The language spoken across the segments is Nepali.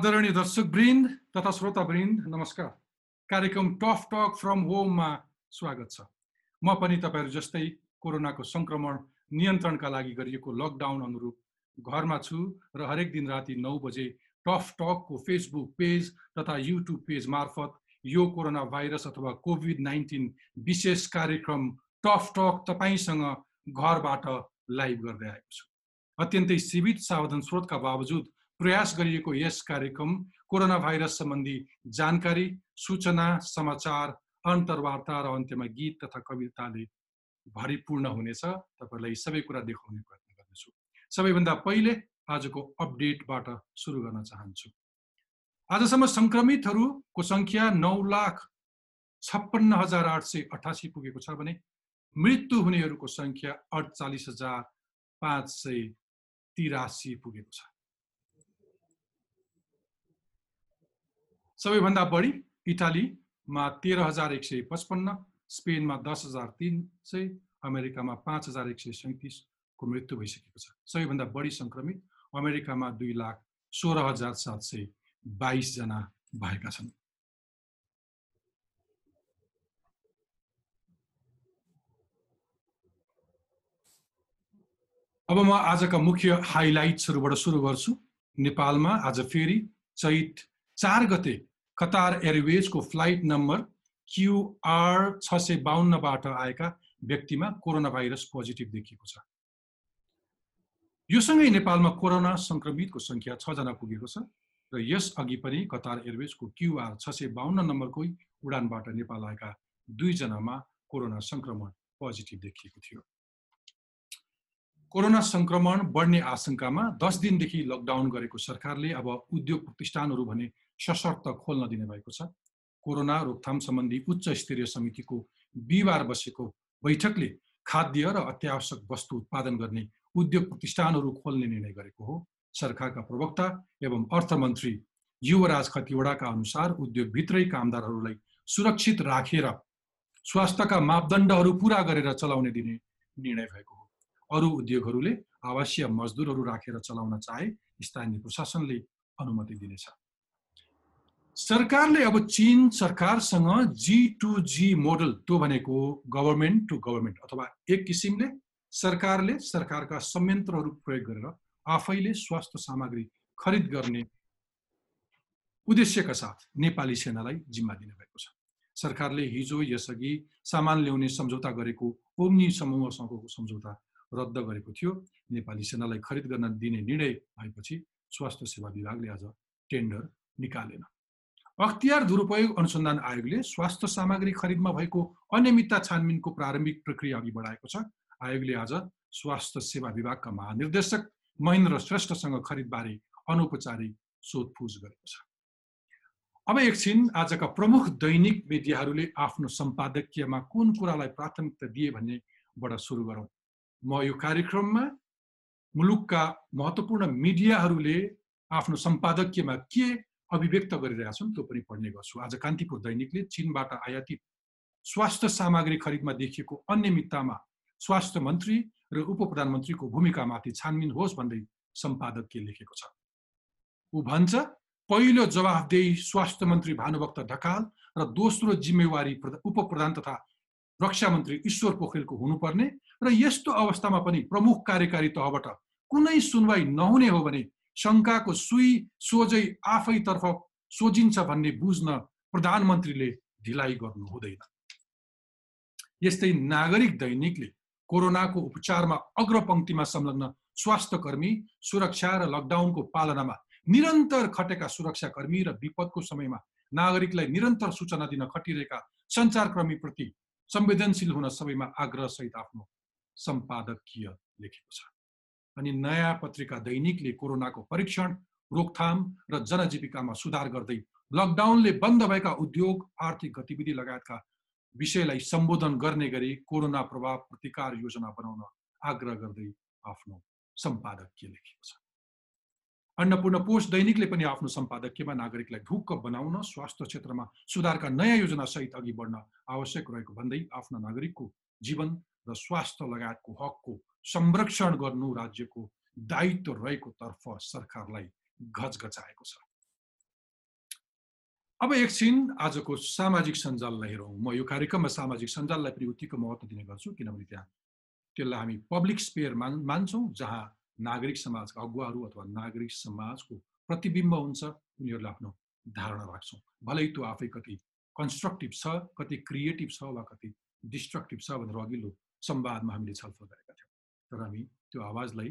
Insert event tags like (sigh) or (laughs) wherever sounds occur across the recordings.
आदरणीय दर्शकवृन्द तथा श्रोतावृन्द नमस्कार। कार्यक्रम टफ टक फ्रम होममा स्वागत छ। म पनि तपाईँहरू जस्तै कोरोनाको सङ्क्रमण नियन्त्रणका लागि गरिएको लकडाउन अनुरूप घरमा छु र हरेक दिन राति नौ बजे टफ टकको फेसबुक पेज तथा युट्युब पेज मार्फत यो कोरोना भाइरस अथवा कोभिड नाइन्टिन विशेष कार्यक्रम टफ टक तपाईँसँग घरबाट लाइभ गर्दै आएको छु। अत्यन्तै सीमित सावधान स्रोतका बावजुद प्रयास गरिएको यस कार्यक्रम कोरोना भाइरस सम्बन्धी जानकारी सूचना समाचार अन्तर्वार्ता र अन्त्यमा गीत तथा कविताले भरिपूर्ण हुनेछ। तपाईँहरूलाई सबै कुरा देखाउने प्रयत्न गर्नेछु। सबैभन्दा पहिले आजको अपडेटबाट सुरु गर्न चाहन्छु। आजसम्म सङ्क्रमितहरूको सङ्ख्या नौ लाख छप्पन्न हजार आठ सय अठासी पुगेको छ भने मृत्यु हुनेहरूको सङ्ख्या अडचालिस हजार पाँच सय तिरासी पुगेको छ। सबैभन्दा बढी इटालीमा तेह्र हजार एक सय पचपन्न स्पेनमा दस हजार तिन सय अमेरिकामा पाँच हजार एक सय सैँतिसको मृत्यु भइसकेको छ। सबैभन्दा बढी सङ्क्रमित अमेरिकामा दुई लाख सोह्र हजार सात सय बाइसजना भएका छन्। अब म आजका मुख्य हाइलाइट्सहरूबाट सुरु गर्छु। नेपालमा आज फेरि चैत चार गते कतार एयरवेजको फ्लाइट नम्बर क्युआर छ सय बाहन्नबाट आएका व्यक्तिमा कोरोना भाइरस पोजिटिभ देखिएको छ। योसँगै नेपालमा कोरोना सङ्क्रमितको सङ्ख्या छजना पुगेको छ र यस अघि पनि कतार एयरवेजको क्युआर छ सय बाहन्न नम्बरकै उडानबाट नेपाल आएका दुईजनामा कोरोना सङ्क्रमण पोजिटिभ देखिएको थियो। कोरोना सङ्क्रमण बढ्ने आशंकामा दस दिनदेखि लकडाउन गरेको सरकारले अब उद्योग प्रतिष्ठानहरू भने सशर्त खोल्न दिने भएको छ। कोरोना रोकथाम सम्बन्धी उच्च स्तरीय समितिको बिहिबार बसेको बैठकले खाद्य र अत्यावश्यक वस्तु उत्पादन गर्ने उद्योग प्रतिष्ठानहरू खोल्ने निर्णय गरेको हो। सरकारका प्रवक्ता एवं अर्थमन्त्री युवराज खतिवडाका अनुसार उद्योगभित्रै कामदारहरूलाई सुरक्षित राखेर स्वास्थ्यका मापदण्डहरू पुरा गरेर चलाउने दिने निर्णय भएको हो। अरू उद्योगहरूले आवासीय मजदुरहरू राखेर चलाउन चाहे स्थानीय प्रशासनले अनुमति दिनेछ। सरकारले अब चिन सरकारसँग जी टु जी मोडल त्यो भनेको गभर्मेन्ट टु गभर्मेन्ट अथवा एक किसिमले सरकारले सरकारका संयन्त्रहरू प्रयोग गरेर आफैले स्वास्थ्य सामग्री खरिद गर्ने उद्देश्यका साथ नेपाली सेनालाई जिम्मा दिनुभएको छ। सरकारले हिजो यसअघि सामान ल्याउने सम्झौता गरेको ओम्नी समूहसँगको सम्झौता रद्द गरेको थियो। नेपाली सेनालाई खरिद गर्न दिने निर्णय भएपछि स्वास्थ्य सेवा विभागले आज टेन्डर निकालेन। अख्तियार दुरुपयोग अनुसन्धान आयोगले स्वास्थ्य सामग्री खरिदमा भएको अनियमितता छानबिनको प्रारम्भिक प्रक्रिया अघि बढाएको छ। आयोगले आज स्वास्थ्य सेवा विभागका महानिर्देशक महेन्द्र श्रेष्ठसँग खरिदबारे अनौपचारिक सोधपुछ गरेको छ। अब एकछिन आजका प्रमुख दैनिक मिडियाहरूले आफ्नो सम्पादकीयमा कुन कुरालाई प्राथमिकता दिए भन्नेबाट सुरु गरौँ। म यो कार्यक्रममा मुलुकका महत्त्वपूर्ण मिडियाहरूले आफ्नो सम्पादकीयमा के अभिव्यक्त गरिरहेका छन् त्यो पनि पढ्ने गर्छु। आज कान्तिपुर दैनिकले चिनबाट आयातित स्वास्थ्य सामग्री खरिदमा देखिएको अनियमिततामा स्वास्थ्य मन्त्री र उप प्रधानमन्त्रीको भूमिकामाथि छानबिन होस् भन्दै सम्पादकले लेखेको छ। ऊ भन्छ पहिलो जवाफदेही स्वास्थ्य मन्त्री भानुभक्त ढकाल र दोस्रो जिम्मेवारी उप प्रधान तथा रक्षा मन्त्री ईश्वर पोखरेलको हुनुपर्ने र यस्तो अवस्थामा पनि प्रमुख कार्यकारी तहबाट कुनै सुनवाई नहुने हो भने शङ्काको सुई सोझै आफैतर्फ सोझिन्छ भन्ने बुझ्न प्रधानमन्त्रीले ढिलाइ गर्नु हुँदैन। यस्तै नागरिक दैनिकले कोरोनाको उपचारमा अग्रपङ्क्तिमा संलग्न स्वास्थ्य कर्मी सुरक्षा र लकडाउनको पालनामा निरन्तर खटेका सुरक्षाकर्मी र विपदको समयमा नागरिकलाई निरन्तर सूचना दिन खटिरहेका सञ्चारकर्मीप्रति संवेदनशील हुन सबैमा आग्रहसहित आफ्नो सम्पादकीय लेखेको छ। अनि नयाँ पत्रिका दैनिकले कोरोनाको परीक्षण रोकथाम र जनजीविकामा सुधार गर्दै लकडाउनले बन्द भएका उद्योग आर्थिक गतिविधि लगायतका विषयलाई सम्बोधन गर्ने गरी कोरोना प्रभाव प्रतिकार योजना बनाउन आग्रह गर्दै आफ्नो सम्पादकीय लेखेको छ। अन्नपूर्ण पोस्ट दैनिकले पनि आफ्नो सम्पादकीयमा नागरिकलाई ढुक्क बनाउन स्वास्थ्य क्षेत्रमा सुधारका नयाँ योजना सहित अघि बढ्न आवश्यक रहेको भन्दै आफ्ना नागरिकको जीवन र स्वास्थ्य लगायतको हकको संरक्षण गर्नु राज्यको दायित्व रहेको तर्फ सरकारलाई गजगचाएको छ। अब एकछिन आजको सामाजिक सञ्जाललाई हेरौँ। म यो कार्यक्रममा सामाजिक सञ्जाललाई पनि उत्तिको महत्त्व दिने गर्छु किनभने त्यहाँ त्यसलाई हामी पब्लिक स्पेयर मान मान्छौँ जहाँ नागरिक समाजका अगुवाहरू अथवा नागरिक समाजको प्रतिबिम्ब हुन्छ उनीहरूले आफ्नो धारणा राख्छौँ। भलै त्यो आफै कति कन्स्ट्रक्टिभ छ कति क्रिएटिभ छ वा कति डिस्ट्रक्टिभ छ भनेर अघिल्लो संवादमा हामीले छलफल गरेका थियौँ। तर हामी त्यो आवाजलाई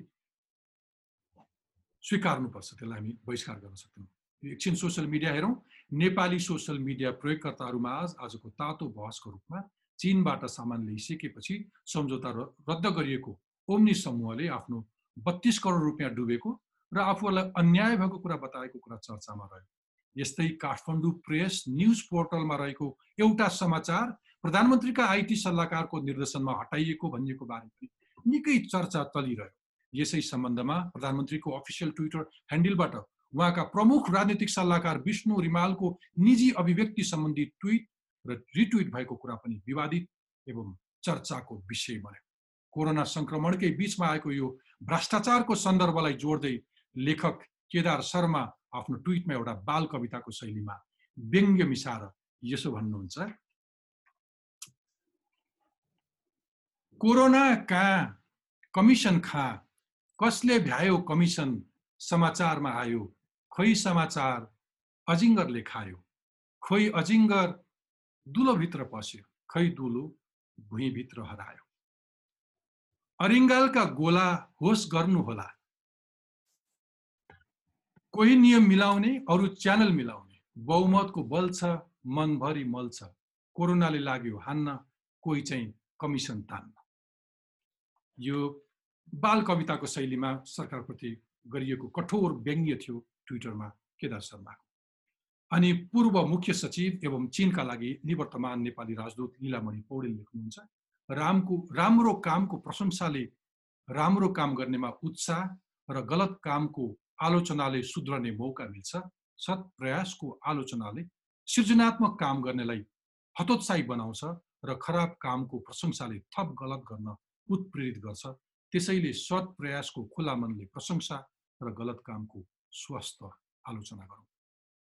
स्वीकार्नुपर्छ त्यसलाई हामी बहिष्कार गर्न सक्दैनौँ। एकछिन सोसियल मिडिया हेरौँ। नेपाली सोसियल मिडिया प्रयोगकर्ताहरूमा आज आजको तातो बहसको रूपमा चिनबाट सामान ल्याइसकेपछि सम्झौता रद्द गरिएको ओम्नी समूहले आफ्नो बत्तिस करोड रुपियाँ डुबेको र आफूहरूलाई अन्याय भएको कुरा बताएको कुरा चर्चामा रह्यो। यस्तै काठमाडौँ प्रेस न्युज पोर्टलमा रहेको एउटा समाचार प्रधानमन्त्रीका आइटी सल्लाहकारको निर्देशनमा हटाइएको भनिएको बारे पनि निकै चर्चा चलिरह्यो। यसै सम्बन्धमा प्रधानमन्त्रीको अफिसियल ट्विटर ह्यान्डलबाट उहाँका प्रमुख राजनीतिक सल्लाहकार विष्णु रिमालको निजी अभिव्यक्ति सम्बन्धी ट्विट र रिट्विट भएको कुरा पनि विवादित एवं चर्चाको विषय बन्यो। कोरोना सङ्क्रमणकै बिचमा आएको यो भ्रष्टाचारको सन्दर्भलाई जोड्दै लेखक केदार शर्मा आफ्नो ट्विटमा एउटा बाल कविताको शैलीमा व्यङ्ग्य मिसाएर यसो भन्नुहुन्छ। कोरोना कहाँ? कमिसन खा। कसले भ्यायो कमिसन? समाचारमा आयो। खोइ समाचार? अजिङ्गरले खायो। खोइ अजिङ्गर दुलोभित्र पस्यो। खै दुलो भुइँभित्र हरायो। अरिङ्गालका गोला होस गर्नुहोला। कोही नियम मिलाउने अरू च्यानल मिलाउने। बहुमतको बल छ मनभरि मल छ। कोरोनाले लाग्यो हान्न कोही चाहिँ कमिसन तान्न। यो बाल कविताको शैलीमा सरकारप्रति गरिएको कठोर व्यङ्ग्य थियो ट्विटरमा केदार शर्माको। अनि पूर्व मुख्य सचिव एवं चिनका लागि निवर्तमान नेपाली राजदूत लीलामणि पौडेल लेख्नुहुन्छ रामको राम्रो कामको प्रशंसाले राम्रो काम गर्नेमा उत्साह र गलत कामको आलोचनाले सुध्रने मौका मिल्छ। सत् प्रयासको आलोचनाले सृजनात्मक काम गर्नेलाई हतोत्साही बनाउँछ र खराब कामको प्रशंसाले थप गलत गर्न उत्प्रेरित गर्छ। त्यसैले सत् प्रयासको खुला मनले प्रशंसा र गलत कामको स्वस्थ आलोचना गरौँ।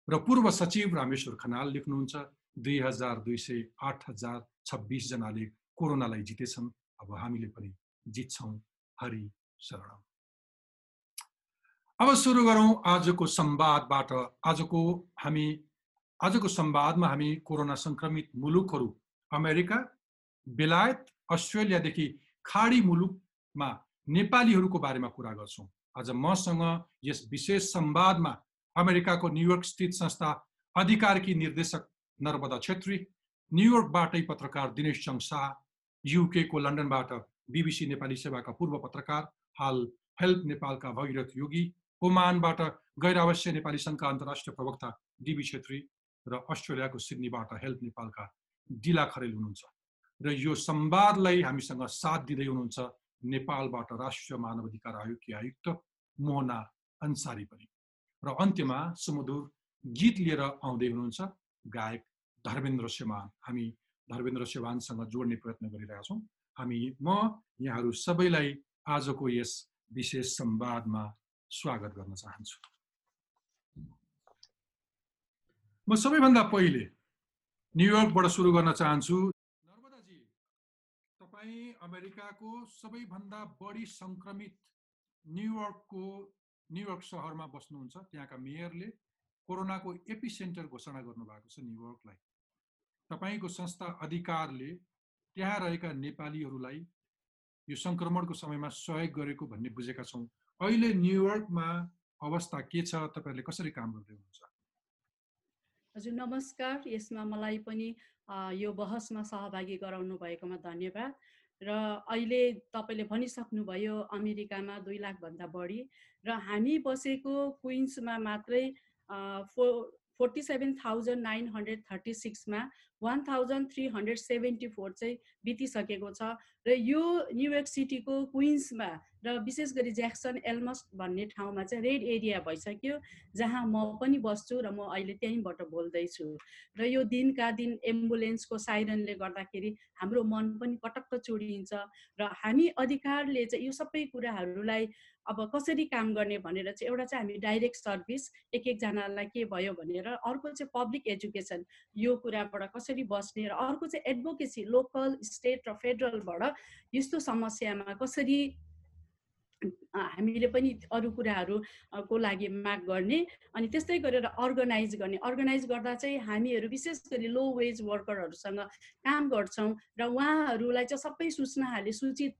र पूर्व सचिव रामेश्वर खनाल लेख्नुहुन्छ दुई हजार दुई सय आठ हजार छब्बिसजनाले कोरोनालाई जितेछन् अब हामीले पनि जित्छौँ। हरि शरण अब सुरु गरौँ आजको संवादबाट। आजको हामी आजको संवादमा हामी कोरोना सङ्क्रमित मुलुकहरू अमेरिका बेलायत अस्ट्रेलियादेखि खाडी मुलुकमा नेपालीहरूको बारेमा कुरा गर्छौँ। आज मसँग यस विशेष संवादमा अमेरिकाको न्युयोर्क स्थित संस्था अधिकारकी निर्देशक नर्मदा छेत्री न्युयोर्कबाटै पत्रकार दिनेश चङ शाह युकेको लन्डनबाट बिबिसी नेपाली सेवाका पूर्व पत्रकार हाल हेल्प नेपालका भगीरथ योगी ओमानबाट गैर अवश्य नेपाली सङ्घका अन्तर्राष्ट्रिय प्रवक्ता डिबी छेत्री र अस्ट्रेलियाको सिडनीबाट हेल्प नेपालका डिला खरेल हुनुहुन्छ। र यो संवादलाई हामीसँग साथ दिँदै हुनुहुन्छ नेपालबाट राष्ट्रिय मानव अधिकार आयोगकी आयुक्त मोहना अन्सारी पनि। र अन्त्यमा सुमधुर गीत लिएर आउँदै हुनुहुन्छ गायक धर्मेन्द्र सेवान हामी धर्मेन्द्र सेवानसँग जोड्ने प्रयत्न गरिरहेका छौँ। हामी म यहाँहरू सबैलाई आजको यस विशेष संवादमा स्वागत गर्न चाहन्छु। म सबैभन्दा पहिले न्युयोर्कबाट सुरु गर्न चाहन्छु। तपाईँ अमेरिकाको सबैभन्दा बढी सङ्क्रमित न्युयोर्कको न्युयोर्क सहरमा बस्नुहुन्छ। त्यहाँका मेयरले कोरोनाको एपी सेन्टर घोषणा गर्नुभएको छ न्युयोर्कलाई तपाईँको संस्था अधिकारले त्यहाँ रहेका नेपालीहरूलाई यो सङ्क्रमणको समयमा सहयोग गरेको भन्ने बुझेका छौँ। अहिले न्युयोर्कमा अवस्था के छ? तपाईँहरूले कसरी काम गर्दै हुनुहुन्छ हजुर नमस्कार। यसमा मलाई पनि यो बहसमा सहभागी गराउनु भएकोमा धन्यवाद। र अहिले तपाईँले भनिसक्नुभयो अमेरिकामा दुई लाखभन्दा बढी र हामी बसेको क्विन्समा मात्रै फो forty seven thousand nine hundred thirty सिक्समा one thousand three hundred seventy four चाहिँ बितिसकेको छ र यो न्युयोर्क सिटीको क्विन्समा र विशेष गरी ज्याक्सन एल्मस भन्ने ठाउँमा चाहिँ रेड एरिया भइसक्यो जहाँ म पनि बस्छु र म अहिले त्यहीँबाट बोल्दैछु। र यो दिनका दिन एम्बुलेन्सको साइरनले गर्दाखेरि हाम्रो मन पनि पटक्क चुडिन्छ र हामी अधिकारले चाहिँ यो सबै कुराहरूलाई अब कसरी काम गर्ने भनेर चाहिँ एउटा चाहिँ हामी डाइरेक्ट सर्भिस एक एकजनालाई के भयो भनेर अर्को चाहिँ पब्लिक एजुकेसन यो कुराबाट कसरी बस्ने र अर्को चाहिँ एडभोकेसी लोकल स्टेट र फेडरलबाट यस्तो समस्यामा कसरी हामीले पनि अरू कुराहरूको लागि माग गर्ने अनि त्यस्तै गरेर अर्गनाइज गर्ने। अर्गनाइज गर्दा चाहिँ हामीहरू विशेष गरी लो वेज वर्करहरूसँग काम गर्छौँ र उहाँहरूलाई चाहिँ सबै सूचनाहरूले सूचित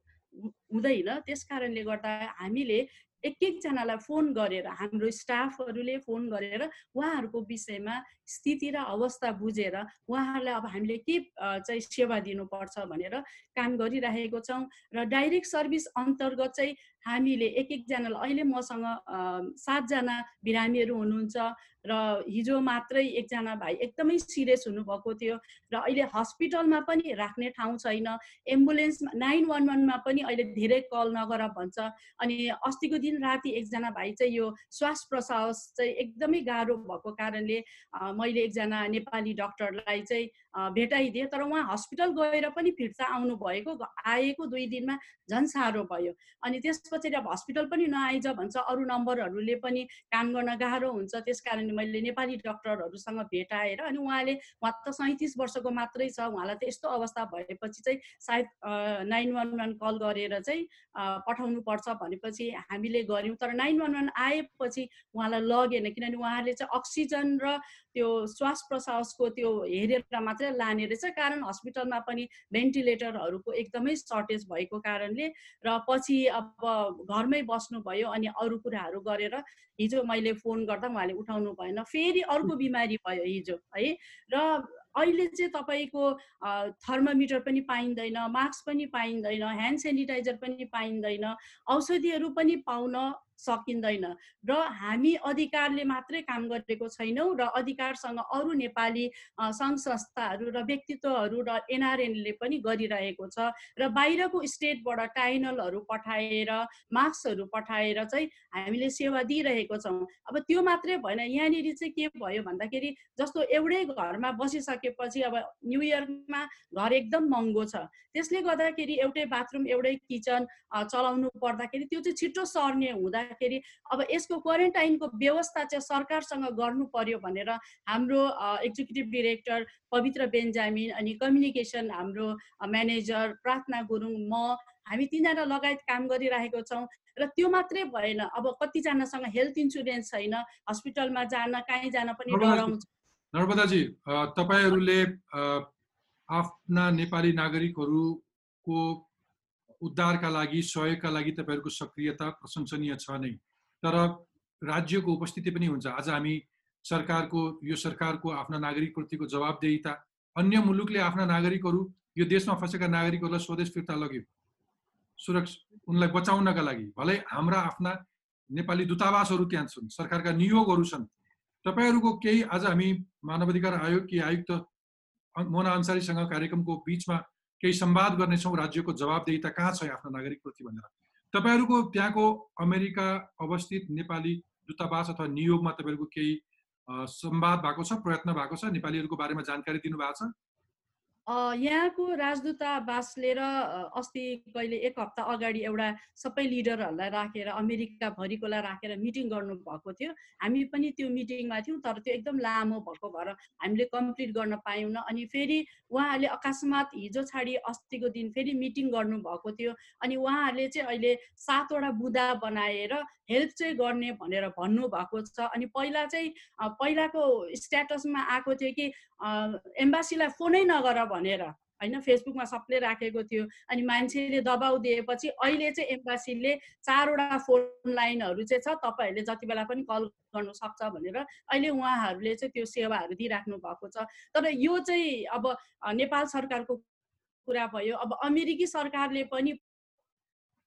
हुँदैन। त्यस कारणले गर्दा हामीले एक एकजनालाई फोन गरेर हाम्रो स्टाफहरूले फोन गरेर उहाँहरूको विषयमा स्थिति र अवस्था बुझेर उहाँहरूलाई अब हामीले के चाहिँ सेवा दिनुपर्छ भनेर काम गरिरहेको छौँ र डाइरेक्ट सर्भिस अन्तर्गत चाहिँ हामीले एक एकजनालाई अहिले मसँग सातजना बिरामीहरू हुनुहुन्छ र हिजो मात्रै एकजना भाइ एकदमै सिरियस हुनुभएको थियो र अहिले हस्पिटलमा पनि राख्ने ठाउँ छैन। एम्बुलेन्समा नाइन वान वानमा पनि अहिले धेरै कल नगर भन्छ अनि अस्तिको दिन राति एकजना भाइ चाहिँ यो श्वास प्रश्वास चाहिँ एकदमै गाह्रो भएको कारणले मैले एकजना नेपाली डक्टरलाई चाहिँ भेटाइदिएँ तर उहाँ हस्पिटल गएर पनि फिर्ता आउनु भएको आएको दुई दिनमा झन् साह्रो भयो। अनि त्यसपछि अब हस्पिटल पनि नआइज भन्छ। अरू नम्बरहरूले पनि काम गर्न गाह्रो हुन्छ। त्यस कारणले मैले नेपाली डक्टरहरूसँग भेटाएर अनि उहाँले उहाँ त सैँतिस वर्षको मात्रै छ। उहाँलाई त यस्तो अवस्था भएपछि चाहिँ सायद नाइन वान वान कल गरेर चाहिँ पठाउनु पर्छ भनेपछि हामीले गऱ्यौँ। तर नाइन वान वान आएपछि उहाँलाई लगेन। किनभने उहाँले चाहिँ अक्सिजन र त्यो श्वास प्रश्वासको त्यो हेरेर मात्रै लाने रहेछ। कारण हस्पिटलमा पनि भेन्टिलेटरहरूको एकदमै सर्टेज भएको कारणले र पछि अब घरमै बस्नुभयो अनि अरू कुराहरू गरेर हिजो मैले फोन गर्दा उहाँले उठाउनु भएन। फेरि अर्को बिमारी भयो हिजो है? र अहिले चाहिँ तपाईँको थर्मोमिटर पनि पाइँदैन मास्क पनि पाइँदैन ह्यान्ड सेनिटाइजर पनि पाइँदैन औषधिहरू पनि पाउन सकिँदैन। र हामी अधिकारले मात्रै काम गरेको छैनौँ र अधिकारसँग अरू नेपाली सङ्घ संस्थाहरू र व्यक्तित्वहरू र एनआरएनले पनि गरिरहेको छ र बाहिरको स्टेटबाट टाइनलहरू पठाएर मास्कहरू पठाएर चाहिँ हामीले सेवा दिइरहेको छौँ। अब त्यो मात्रै भएन यहाँनिर चाहिँ के भयो भन्दाखेरि जस्तो एउटै घरमा बसिसकेपछि अब न्यु इयरमा घर एकदम महँगो छ। त्यसले गर्दाखेरि एउटै बाथरुम एउटै किचन चलाउनु पर्दाखेरि त्यो चाहिँ छिटो सर्ने हुँदा गर्दाखेरि अब यसको क्वारेन्टाइनको व्यवस्था चाहिँ सरकारसँग गर्नु पर्यो भनेर हाम्रो एक्जिक्युटिभ डिरेक्टर पवित्र बेन्जामिन अनि कम्युनिकेसन हाम्रो म्यानेजर प्रार्थना गुरुङ म हामी तिनजना लगायत काम गरिरहेको छौँ र त्यो मात्रै भएन। अब कतिजनासँग हेल्थ इन्सुरेन्स छैन हस्पिटलमा जान काहीँ जान पनि डराउँछ। नर्मदाजी तपाईँहरूले आफ्ना नेपाली नागरिकहरूको उद्धारका लागि सहयोगका लागि तपाईँहरूको सक्रियता प्रशंसनीय छ नै। तर राज्यको उपस्थिति पनि हुन्छ। आज हामी सरकारको यो सरकारको आफ्ना नागरिकप्रतिको जवाबदेहिता अन्य मुलुकले आफ्ना नागरिकहरू यो देशमा फँसेका नागरिकहरूलाई स्वदेश फिर्ता लग्यो। सुरक्षा उनलाई बचाउनका लागि। भलै हाम्रा आफ्ना नेपाली दूतावासहरू त्यहाँ छन् सरकारका नियोगहरू छन्। तपाईँहरूको केही आज हामी मानवाधिकार आयोग कि आयुक्त मोना अन्सारीसँग कार्यक्रमको बिचमा केही संवाद गर्नेछौँ राज्यको जवाबदेहिता कहाँ छ आफ्नो नागरिकप्रति भनेर। तपाईँहरूको त्यहाँको अमेरिका अवस्थित नेपाली दूतावास अथवा नियोगमा तपाईँहरूको केही संवाद भएको छ प्रयत्न भएको छ? नेपालीहरूको बारेमा जानकारी दिनुभएको छ? यहाँको राजदूतावासले र अस्ति कहिले एक हप्ता अगाडि एउटा सबै लिडरहरूलाई राखेर अमेरिकाभरिकोलाई राखेर मिटिङ गर्नुभएको थियो। हामी पनि त्यो मिटिङमा थियौँ तर त्यो एकदम लामो भएको भएर हामीले कम्प्लिट गर्न पायौँ अनि फेरि उहाँहरूले अकस्मात हिजो छाडी अस्तिको दिन फेरि मिटिङ गर्नुभएको थियो। अनि उहाँहरूले चाहिँ अहिले सातवटा बुदा बनाएर हेल्प चाहिँ गर्ने भनेर भन्नुभएको छ। अनि पहिला चाहिँ पहिलाको स्ट्याटसमा आएको थियो कि एम्बासीलाई फोनै नगर भनेर होइन? फेसबुकमा सबले राखेको थियो। अनि मान्छेले दबाउ दिएपछि अहिले चाहिँ एम्बासीले चारवटा फोन लाइनहरू चाहिँ छ तपाईँहरूले जति बेला पनि कल गर्नु सक्छ भनेर अहिले उहाँहरूले चाहिँ त्यो सेवाहरू दिइराख्नु भएको छ। तर यो चाहिँ अब नेपाल सरकारको कुरा भयो। अब अमेरिकी सरकारले पनि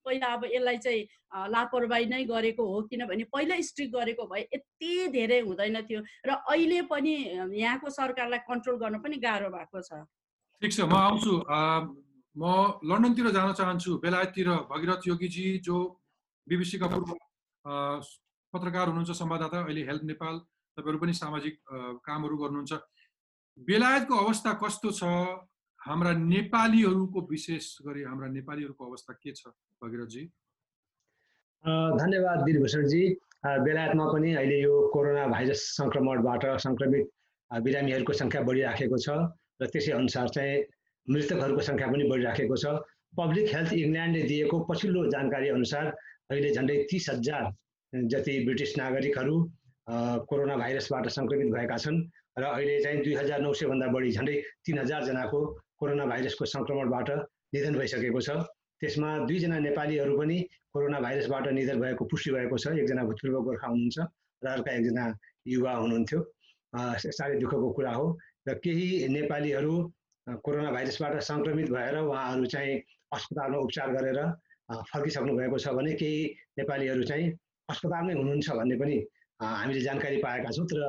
पहिला अब यसलाई चाहिँ लापरवाही नै गरेको हो किनभने पहिला स्ट्रिक गरेको भए यति धेरै हुँदैन थियो र अहिले पनि यहाँको सरकारलाई कन्ट्रोल गर्न पनि गाह्रो भएको छ। ठिक छ म आउँछु। म लन्डनतिर जान चाहन्छु। बेलायततिर भगीरथ योगीजी जो बिबिसीका पूर्व पत्रकार हुनुहुन्छ संवाददाता अहिले हेल्थ नेपाल तपाईँहरू पनि सामाजिक कामहरू गर्नुहुन्छ। बेलायतको अवस्था कस्तो छ? हाम्रा नेपालीहरूको विशेष गरी हाम्रा नेपालीहरूको अवस्था के छ? धन्यवाद दिलभूषणजी। बेलायतमा पनि अहिले यो कोरोना भाइरस सङ्क्रमणबाट सङ्क्रमित बिरामीहरूको सङ्ख्या बढिराखेको छ र त्यसै अनुसार चाहिँ मृतकहरूको सङ्ख्या पनि बढिराखेको छ। पब्लिक हेल्थ इङ्ल्यान्डले दिएको पछिल्लो जानकारी अनुसार अहिले झन्डै तिस हजार जति ब्रिटिस नागरिकहरू कोरोना भाइरसबाट सङ्क्रमित भएका छन् र अहिले चाहिँ दुई हजार नौ सयभन्दा बढी झन्डै तिन हजारजनाको कोरोना भाइरसको सङ्क्रमणबाट निधन भइसकेको छ। त्यसमा दुईजना नेपालीहरू पनि कोरोना भाइरसबाट निधन भएको पुष्टि भएको छ। एकजना भूतपूर्व गोर्खा हुनुहुन्छ र अर्का एकजना युवा हुनुहुन्थ्यो। साह्रै दुःखको कुरा हो र केही नेपालीहरू कोरोना भाइरसबाट सङ्क्रमित भएर उहाँहरू चाहिँ अस्पतालमा उपचार गरेर फर्किसक्नु भएको छ भने केही नेपालीहरू चाहिँ अस्पतालमै हुनुहुन्छ भन्ने पनि हामीले जानकारी पाएका छौँ तर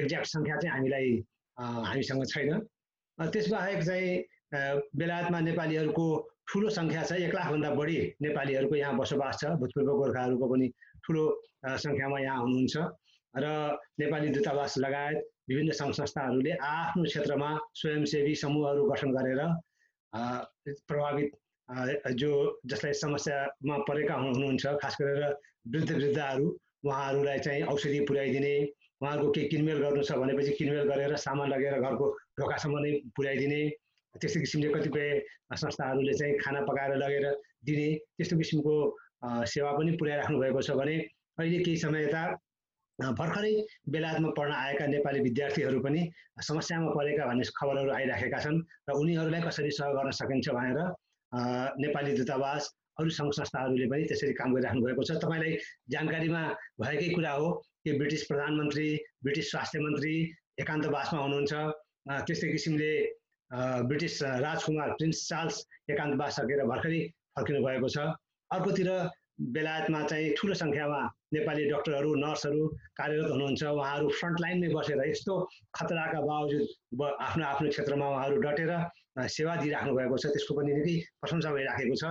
एक्ज्याक्ट सङ्ख्या चाहिँ हामीलाई हामीसँग छैन। त्यसबाहेक चाहिँ बेलायतमा नेपालीहरूको ठुलो सङ्ख्या छ एक लाखभन्दा बढी नेपालीहरूको यहाँ बसोबास छ। भूतपूर्व गोर्खाहरूको पनि ठुलो सङ्ख्यामा यहाँ हुनुहुन्छ। र नेपाली दूतावास लगायत विभिन्न सङ्घ संस्थाहरूले आफ्नो क्षेत्रमा स्वयंसेवी समूहहरू गठन गरेर प्रभावित जो जसलाई समस्यामा परेका हुनुहुन्छ खास गरेर वृद्ध वृद्धहरू उहाँहरूलाई चाहिँ औषधि पुर्याइदिने उहाँहरूको केही किनमेल गर्नु छ भनेपछि किनमेल गरेर सामान लगेर घरको ढोकासम्म नै पुर्याइदिने त्यस्तै किसिमले कतिपय संस्थाहरूले चाहिँ खाना पकाएर लगेर दिने त्यस्तो किसिमको सेवा पनि पुर्याइराख्नु भएको छ भने अहिले केही समय यता भर्खरै बेलायतमा पढ्न आएका नेपाली विद्यार्थीहरू पनि समस्यामा परेका भन्ने खबरहरू आइराखेका छन् र उनीहरूलाई कसरी सहयोग गर्न सकिन्छ भनेर नेपाली दूतावास अरू सङ्घ संस्थाहरूले पनि त्यसरी काम गरिराख्नु भएको छ। तपाईँलाई जानकारीमा भएकै कुरा हो कि ब्रिटिस प्रधानमन्त्री ब्रिटिस स्वास्थ्य मन्त्री एकान्तवासमा हुनुहुन्छ त्यस्तै किसिमले ब्रिटिस राजकुमार प्रिन्स चार्ल्स एकान्तवास सकेर भर्खरै फर्किनु भएको छ। अर्कोतिर बेलायतमा चाहिँ ठुलो सङ्ख्यामा नेपाली डक्टरहरू नर्सहरू कार्यरत हुनुहुन्छ। उहाँहरू फ्रन्टलाइनमै बसेर यस्तो खतराका बावजुद आफ्नो आफ्नो क्षेत्रमा उहाँहरू डटेर सेवा दिइराख्नु भएको छ। त्यसको पनि निकै प्रशंसा भइराखेको छ।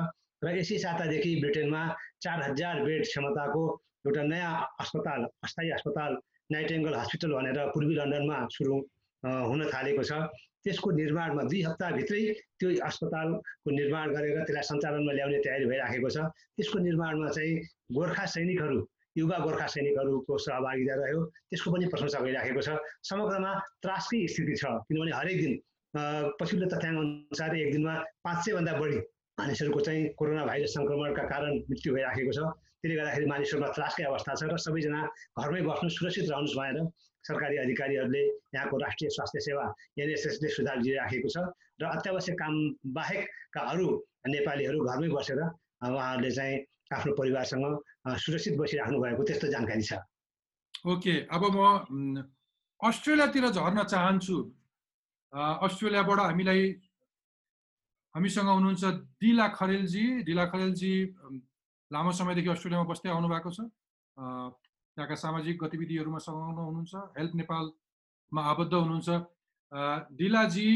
र यसै सातादेखि ब्रिटेनमा चार हजार बेड क्षमताको एउटा नयाँ अस्पताल अस्थायी अस्पताल नाइटेङ्गल हस्पिटल भनेर पूर्वी लन्डनमा सुरु हुन थालेको छ। त्यसको निर्माणमा दुई हप्ताभित्रै त्यो अस्पतालको निर्माण गरेर त्यसलाई सञ्चालनमा ल्याउने तयारी भइराखेको छ। त्यसको निर्माणमा चाहिँ गोर्खा सैनिकहरू युवा गोर्खा सैनिकहरूको सहभागिता रह्यो। त्यसको पनि प्रशंसा भइराखेको छ। समग्रमा त्रासकै स्थिति छ किनभने हरेक दिन पछिल्लो तथ्याङ्क अनुसार एक दिनमा पाँच सयभन्दा बढी मानिसहरूको चाहिँ कोरोना भाइरस सङ्क्रमणका कारण मृत्यु भइराखेको छ। त्यसले गर्दाखेरि मानिसहरूमा त्रासकै अवस्था छ र सबैजना घरमै बस्नु सुरक्षित रहनुहोस् भनेर सरकारी अधिकारीहरूले यहाँको राष्ट्रिय स्वास्थ्य सेवा एनएसएसले सुधार दिइराखेको छ र अत्यावश्यक काम बाहेकका अरू नेपालीहरू घरमै बसेर उहाँहरूले चाहिँ आफ्नो परिवारसँग सुरक्षित बसिराख्नु भएको त्यस्तो जानकारी छ। ओके अब म अस्ट्रेलियातिर झर्न चाहन्छु। अस्ट्रेलियाबाट हामीलाई हामीसँग हुनुहुन्छ दिला खरेलजी। दिला खरेलजी लामो समयदेखि अस्ट्रेलियामा बस्दै आउनु भएको छ त्यहाँका सामाजिक गतिविधिहरूमा सघाउनु हुनुहुन्छ हेल्प नेपालमा आबद्ध हुनुहुन्छ। दिलाजी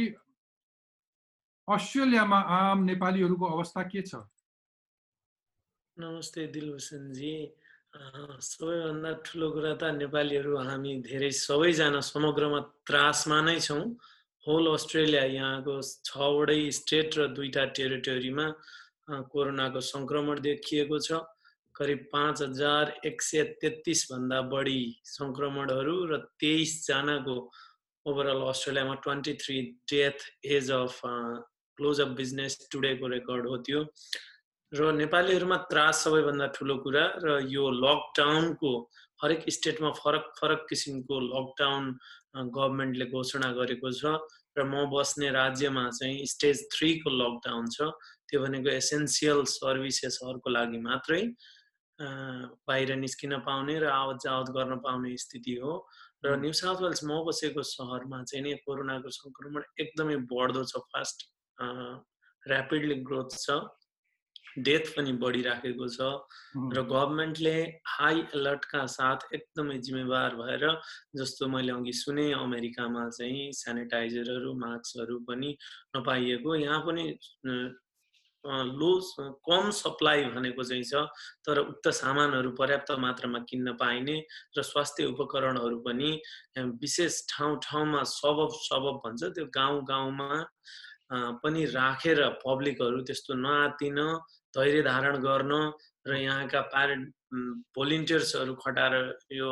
अस्ट्रेलियामा आम नेपालीहरूको अवस्था के छ? नमस्ते दिलभूषणजी। सबैभन्दा ठुलो कुरा त नेपालीहरू हामी धेरै सबैजना समग्रमा त्रासमा नै छौँ। होल अस्ट्रेलिया यहाँको छवटै स्टेट र दुईवटा टेरिटोरीमा। कोरोनाको सङ्क्रमण देखिएको छ। करिब पाँच हजार एक सय तेत्तिसभन्दा बढी सङ्क्रमणहरू र तेइसजनाको ओभरअल अस्ट्रेलियामा twenty three death as of close of business टुडेको record हो त्यो। र नेपालीहरूमा त्रास सबैभन्दा ठुलो कुरा र यो लकडाउनको हरेक स्टेटमा फरक फरक किसिमको लकडाउन गभर्मेन्टले घोषणा गरेको छ। र म बस्ने राज्यमा चाहिँ स्टेज थ्रीको लकडाउन छ। त्यो भनेको एसेन्सियल सर्भिसेसहरूको लागि मात्रै बाहिर निस्किन पाउने र आवत जावत गर्न पाउने स्थिति हो। र न्यु साउथ वेल्स म बसेको सहरमा चाहिँ नि कोरोनाको सङ्क्रमण एकदमै बढ्दो छ फास्ट ऱ्यापिडली ग्रोथ छ। डेथ पनि बढिराखेको छ र गभर्मेन्टले हाई एलर्टका साथ एकदमै जिम्मेवार भएर जस्तो मैले अघि सुने अमेरिकामा चाहिँ सेनिटाइजरहरू मास्कहरू पनि नपाइएको। यहाँ पनि लो कम सप्लाई भनेको चाहिँ छ तर उक्त सामानहरू पर्याप्त मात्रामा किन्न पाइने र स्वास्थ्य उपकरणहरू पनि विशेष ठाउँ ठाउँमा सबब सबब भन्छ त्यो गाउँ गाउँमा पनि राखेर पब्लिकहरू त्यस्तो नआतिन धैर्य धारण गर्न र यहाँका प्यारेन्ट भोलिन्टियर्सहरू खटाएर यो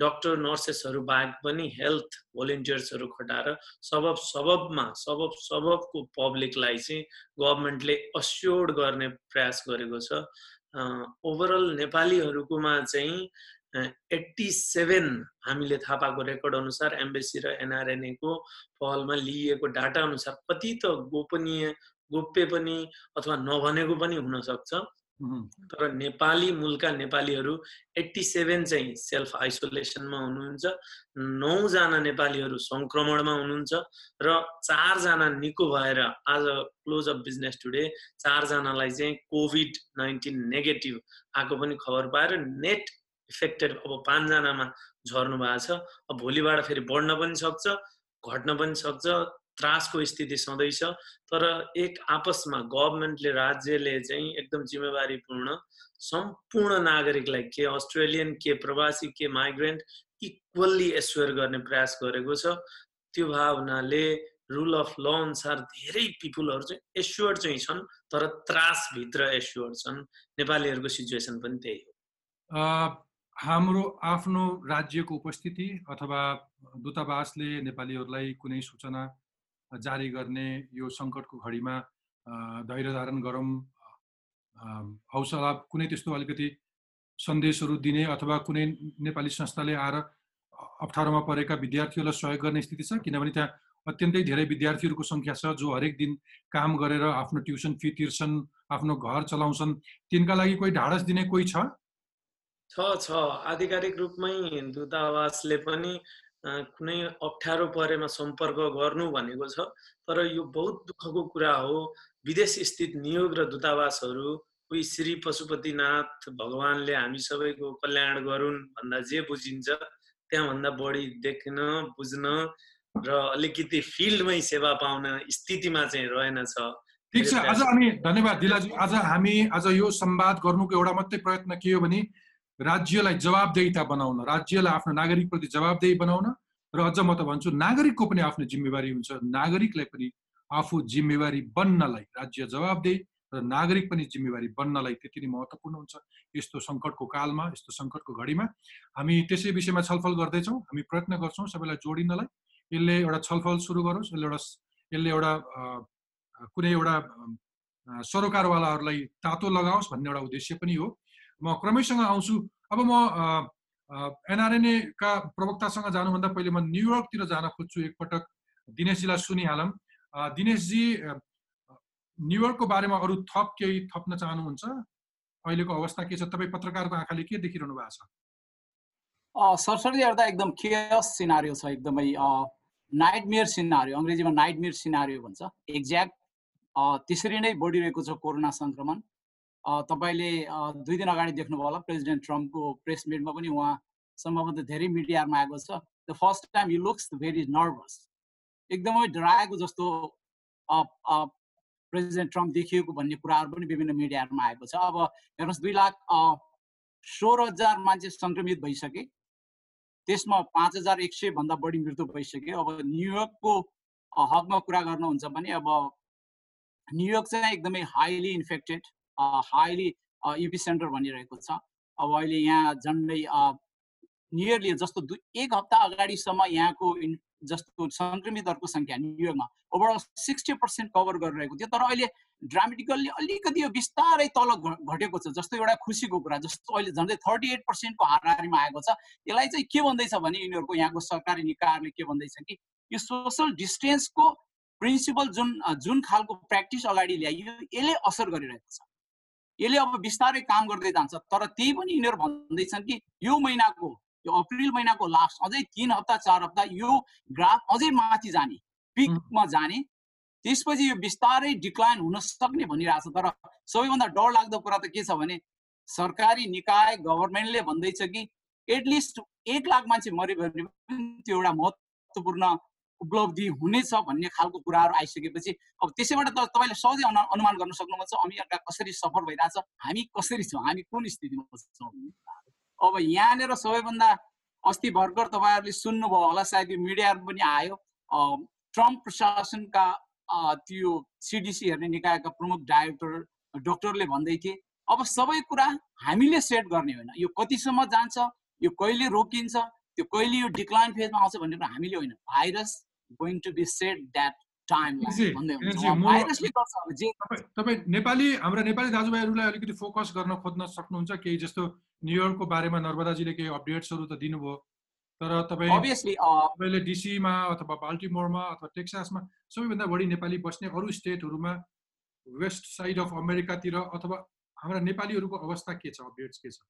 डक्टर नर्सेसहरू बाहेक पनि हेल्थ भोलिन्टियर्सहरू खटाएर सबब सबबमा सबब सबबको पब्लिकलाई चाहिँ गभर्मेन्टले अस्योर्ड गर्ने प्रयास गरेको छ। ओभरअल नेपालीहरूकोमा चाहिँ एट्टी सेभेन हामीले थाहा पाएको रेकर्ड अनुसार एम्बेसी र एनआरएनएको पहलमा लिइएको डाटा अनुसार कति त गोपनीय गोप्य पनि अथवा नभनेको पनि हुनसक्छ तर नेपाली मूलका नेपालीहरू एट्टी सेभेन चाहिँ सेल्फ आइसोलेसनमा हुनुहुन्छ नौजना नेपालीहरू सङ्क्रमणमा हुनुहुन्छ र चारजना निको भएर आज क्लोज अफ बिजनेस टुडे चारजनालाई चाहिँ कोभिड नाइन्टिन नेगेटिभ आएको पनि खबर पाएर नेट इफेक्टेड अब पाँचजनामा झर्नु भएको छ। अब भोलिबाट फेरि बढ्न पनि सक्छ घट्न पनि सक्छ त्रासको स्थिति सधैँ छ तर एक आपसमा गभर्मेन्टले राज्यले चाहिँ एकदम जिम्मेवारीपूर्ण सम्पूर्ण नागरिकलाई के अस्ट्रेलियन के प्रवासी के माइग्रेन्ट इक्वल्ली एस्योर गर्ने प्रयास गरेको छ। त्यो भावनाले रुल अफ ल अनुसार धेरै पिपुलहरू चाहिँ एस्योर चाहिँ छन् तर त्रासभित्र एस्योर छन्। नेपालीहरूको सिचुएसन पनि त्यही हो। हाम्रो आफ्नो राज्यको उपस्थिति अथवा दूतावासले नेपालीहरूलाई कुनै सूचना जारी गर्ने यो सङ्कटको घडीमा धैर्य धारण गरौँ। हौसला कुनै त्यस्तो अलिकति सन्देशहरू दिने अथवा कुनै नेपाली संस्थाले आएर अप्ठ्यारोमा परेका विद्यार्थीहरूलाई सहयोग गर्ने स्थिति छ? किनभने त्यहाँ अत्यन्तै धेरै विद्यार्थीहरूको सङ्ख्या छ जो हरेक दिन काम गरेर आफ्नो ट्युसन फी तिर्छन् आफ्नो घर चलाउँछन्। तिनका लागि कोही ढाडस दिने कोही छ छ। आधिकारिक रूपमै दूतावासले पनि कुनै अप्ठ्यारो परेमा सम्पर्क गर्नु भनेको छ तर यो बहुत दुःखको कुरा हो। विदेश स्थित नियोग र दूतावासहरू कोही श्री पशुपतिनाथ भगवान्ले हामी सबैको कल्याण गरून् भन्दा जे बुझिन्छ त्यहाँभन्दा बढी देख्न बुझ्न र अलिकति फिल्डमै सेवा पाउन स्थितिमा चाहिँ रहेनछ ठिक छ आज हामी धन्यवाद दिलाजी। आज हामी आज यो संवाद गर्नुको एउटा मात्रै प्रयत्न के हो भने राज्यलाई जवाबदेहिता बनाउन राज्यलाई आफ्नो नागरिकप्रति जवाबदेही बनाउन र अझ म त भन्छु नागरिकको पनि आफ्नो जिम्मेवारी हुन्छ। नागरिकलाई पनि आफू जिम्मेवारी बन्नलाई राज्य जवाबदेही र नागरिक पनि जिम्मेवारी बन्नलाई त्यति नै महत्त्वपूर्ण हुन्छ। यस्तो सङ्कटको कालमा यस्तो सङ्कटको घडीमा हामी त्यसै विषयमा छलफल गर्दैछौँ। हामी प्रयत्न गर्छौँ सबैलाई जोडिनलाई। यसले एउटा छलफल सुरु गरोस् यसले एउटा यसले एउटा कुनै एउटा सरोकारवालाहरूलाई तातो लगाओस् भन्ने एउटा उद्देश्य पनि हो। म क्रमैसँग आउँछु। अब म एनआरएनएका प्रवक्तासँग जानुभन्दा पहिले म न्युयोर्कतिर जान खोज्छु एकपटक। दिनेशजीलाई सुनिहालौँ दिनेशजी न्युयोर्कको बारेमा अरू थप केही थप्न चाहनुहुन्छ? अहिलेको अवस्था के छ? तपाईँ पत्रकारको आँखाले के देखिरहनु भएको छ? सरसरी हेर्दा एकदम केयस सिनारियो छ एकदमै नाइटमेयर सिनारियो अङ्ग्रेजीमा नाइटमेयर सिनारियो भन्छ। एक्ज्याक्ट त्यसरी नै बढिरहेको छ कोरोना सङ्क्रमण। तपाईँले दुई दिन अगाडि देख्नुभयो होला प्रेसिडेन्ट ट्रम्पको प्रेस मिटमा पनि उहाँ सम्भवतः धेरै मिडियामा आएको छ। The first time you looks very nervous. एकदमै डराएको जस्तो प्रेसिडेन्ट ट्रम्प देखिएको भन्ने कुराहरू पनि विभिन्न मिडियाहरूमा आएको छ। अब हेर्नुहोस् दुई लाख सोह्र हजार मान्छे सङ्क्रमित भइसके त्यसमा पाँच हजार एक सय भन्दा बढी मृत्यु भइसक्यो अब न्युयोर्कको हकमा कुरा गर्नुहुन्छ भने अब न्युयोर्क चाहिँ एकदमै highly infected. Highly UP centre भनिरहेको छ। अब अहिले यहाँ झन्डै नियरली जस्तो दुई एक हप्ता अगाडिसम्म यहाँको जस्तो सङ्क्रमितहरूको सङ्ख्या न्युयोर्कमा ओभरअल सिक्सटी पर्सेन्ट कभर गरिरहेको थियो। तर अहिले ड्रामेटिकल्ली अलिकति यो बिस्तारै तल घटेको छ जस्तो एउटा खुसीको कुरा जस्तो अहिले झन्डै थर्टी एट पर्सेन्टको हाराहारीमा आएको छ। यसलाई चाहिँ के भन्दैछ भने यिनीहरूको यहाँको सरकारी निकायहरूले के भन्दैछ कि यो सोसल डिस्टेन्सको प्रिन्सिपल जुन जुन खालको प्र्याक्टिस अगाडि ल्याइयो यसले असर गरिरहेको छ। यसले अब बिस्तारै काम गर्दै जान्छ। तर त्यही पनि यिनीहरू भन्दैछन् कि यो महिनाको यो अप्रिल महिनाको लास्ट अझै तिन हप्ता चार हप्ता यो ग्राफ अझै माथि जाने पिकमा जाने। त्यसपछि यो बिस्तारै डिक्लाइन हुन सक्ने भनिरहेछ तर सबैभन्दा डर लाग्दो कुरा त के छ भने सरकारी निकाय गभर्मेन्टले भन्दैछ कि एटलिस्ट एक लाख मान्छे मऱ्यो भने पनि त्यो एउटा महत्त्वपूर्ण उपलब्धि हुनेछ भन्ने खालको कुराहरू आइसकेपछि अब त्यसैबाट त तपाईँले सहजै अनु अनुमान गर्न सक्नुहुन्छ अमेरिका कसरी सफल भइरहेछ हामी कसरी छौँ हामी कुन स्थितिमा छौँ? अब यहाँनिर सबैभन्दा अस्ति भर्खर तपाईँहरूले सुन्नुभयो होला सायद यो मिडियाहरू पनि आयो ट्रम्प प्रशासनका त्यो सिडिसी हेर्ने निकायका प्रमुख डाइरेक्टर डक्टरले भन्दै थिए अब सबै कुरा हामीले सेट गर्ने होइन यो कतिसम्म जान्छ यो कहिले रोकिन्छ त्यो कहिले यो डिक्लाइन फेजमा आउँछ भन्ने कुरा हामीले होइन virus going to be set that तपाईँ नेपाली हाम्रा नेपाली दाजुभाइहरूलाई अलिकति फोकस गर्न खोज्न सक्नुहुन्छ केही जस्तो न्युयोर्कको बारेमा नर्मदाजीले केही अपडेट्सहरू त दिनुभयो। तर तपाईँ तपाईँले डिसीमा अथवा बाल्टिमोरमा अथवा टेक्सासमा सबैभन्दा बढी नेपाली बस्ने अरू स्टेटहरूमा वेस्ट साइड अफ अमेरिकातिर अथवा हाम्रा नेपालीहरूको अवस्था के छ अपडेट्स के छ?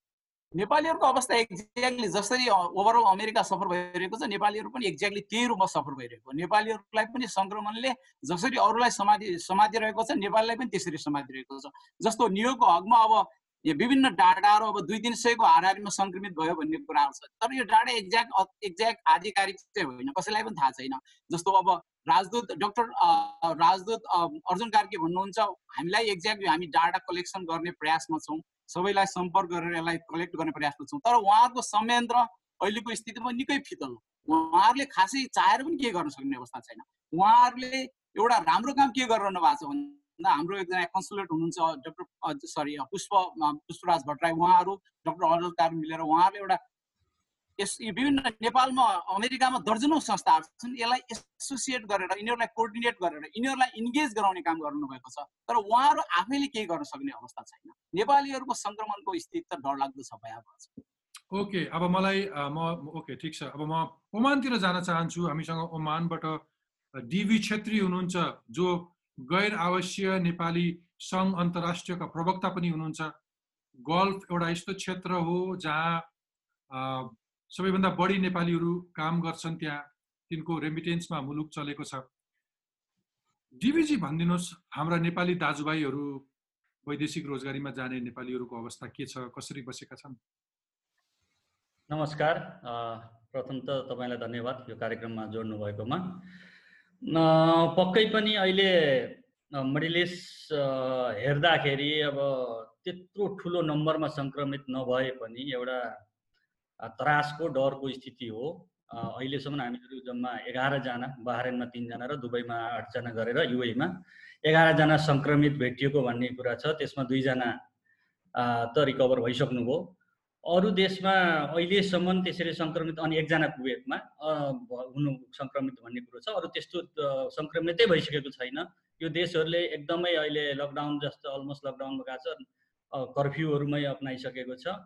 नेपालीहरूको अवस्था एक्ज्याक्टली जसरी ओभरअल अमेरिका सफर भइरहेको छ नेपालीहरू पनि एक्ज्याक्टली त्यही रूपमा सफर भइरहेको नेपालीहरूलाई पनि सङ्क्रमणले जसरी अरूलाई समाधि समातिरहेको छ नेपालीलाई पनि त्यसरी समातिरहेको छ। जस्तो न्युयोर्कको हकमा अब यो विभिन्न डाटाहरू अब दुई तिन सयको हाराहारीमा सङ्क्रमित भयो भन्ने कुराहरू छ तर यो डाटा एक्ज्याक्ट एक्ज्याक्ट आधिकारिक चाहिँ होइन कसैलाई पनि थाहा छैन। जस्तो अब राजदूत डक्टर राजदूत अर्जुन कार्की भन्नुहुन्छ हामीलाई एक्ज्याक्टली हामी डाटा कलेक्सन गर्ने प्रयासमा छौँ। सबैलाई सम्पर्क गरेर यसलाई कलेक्ट गर्ने प्रयास गर्छौँ तर उहाँहरूको संयन्त्र अहिलेको स्थितिमा निकै फितल हो। उहाँहरूले खासै चाहेर पनि के गर्न सक्ने अवस्था छैन। उहाँहरूले एउटा राम्रो काम के गरिरहनु भएको छ भन्दा हाम्रो एकजना कन्सल्टेन्ट हुनुहुन्छ डक्टर सरी पुष्प पुष्पराज भट्टराई। उहाँहरू डक्टर अरुण कार मिलेर उहाँहरूले एउटा यस विभिन्न नेपालमा अमेरिकामा दर्जनौँ संस्थाहरू छन्। यसलाई एसोसिएट गरेर यिनीहरूलाई कोअर्डिनेट गरेर यिनीहरूलाई इन्गेज गराउने काम गर्नुभएको छ। तर उहाँहरू आफैले केही गर्न सक्ने अवस्था छैन। नेपालीहरूको सङ्क्रमणको स्थिति त डरलाग्दो छ भयावह छ। ओके अब मलाई म ओके ठिक छ। अब म ओमानतिर जान चाहन्छु। हामीसँग ओमानबाट डिभी छेत्री हुनुहुन्छ जो गैर आवश्यक नेपाली सङ्घ अन्तर्राष्ट्रियका प्रवक्ता पनि हुनुहुन्छ। गल्फ एउटा यस्तो क्षेत्र हो जहाँ सबैभन्दा बढी नेपालीहरू काम गर्छन् त्यहाँ। तिनको रेमिटेन्समा मुलुक चलेको छ। डिबिजी भनिदिनुहोस् हाम्रा नेपाली दाजुभाइहरू वैदेशिक रोजगारीमा जाने नेपालीहरूको अवस्था के छ कसरी बसेका छन्? नमस्कार। प्रथम त तपाईँलाई धन्यवाद यो कार्यक्रममा जोड्नु भएकोमा पक्कै पनि अहिले मडिलिस हेर्दाखेरि अब त्यत्रो ठुलो नम्बरमा सङ्क्रमित नभए पनि एउटा त्रासको डरको स्थिति हो। अहिलेसम्म हामीहरू जम्मा एघारजना बहरेनमा तिनजना र दुबईमा आठजना गरेर युएमा एघारजना सङ्क्रमित भेटिएको भन्ने कुरा छ। त्यसमा दुईजना त रिकभर भइसक्नुभयो अरू देशमा अहिलेसम्म त्यसरी सङ्क्रमित अनि एकजना कुवेतमा हुनु सङ्क्रमित भन्ने कुरो छ। अरू त्यस्तो सङ्क्रमितै भइसकेको छैन। यो देशहरूले एकदमै अहिले लकडाउन जस्तो अलमोस्ट लकडाउनमा गएको छ। कर्फ्युहरूमै अप्नाइसकेको छ।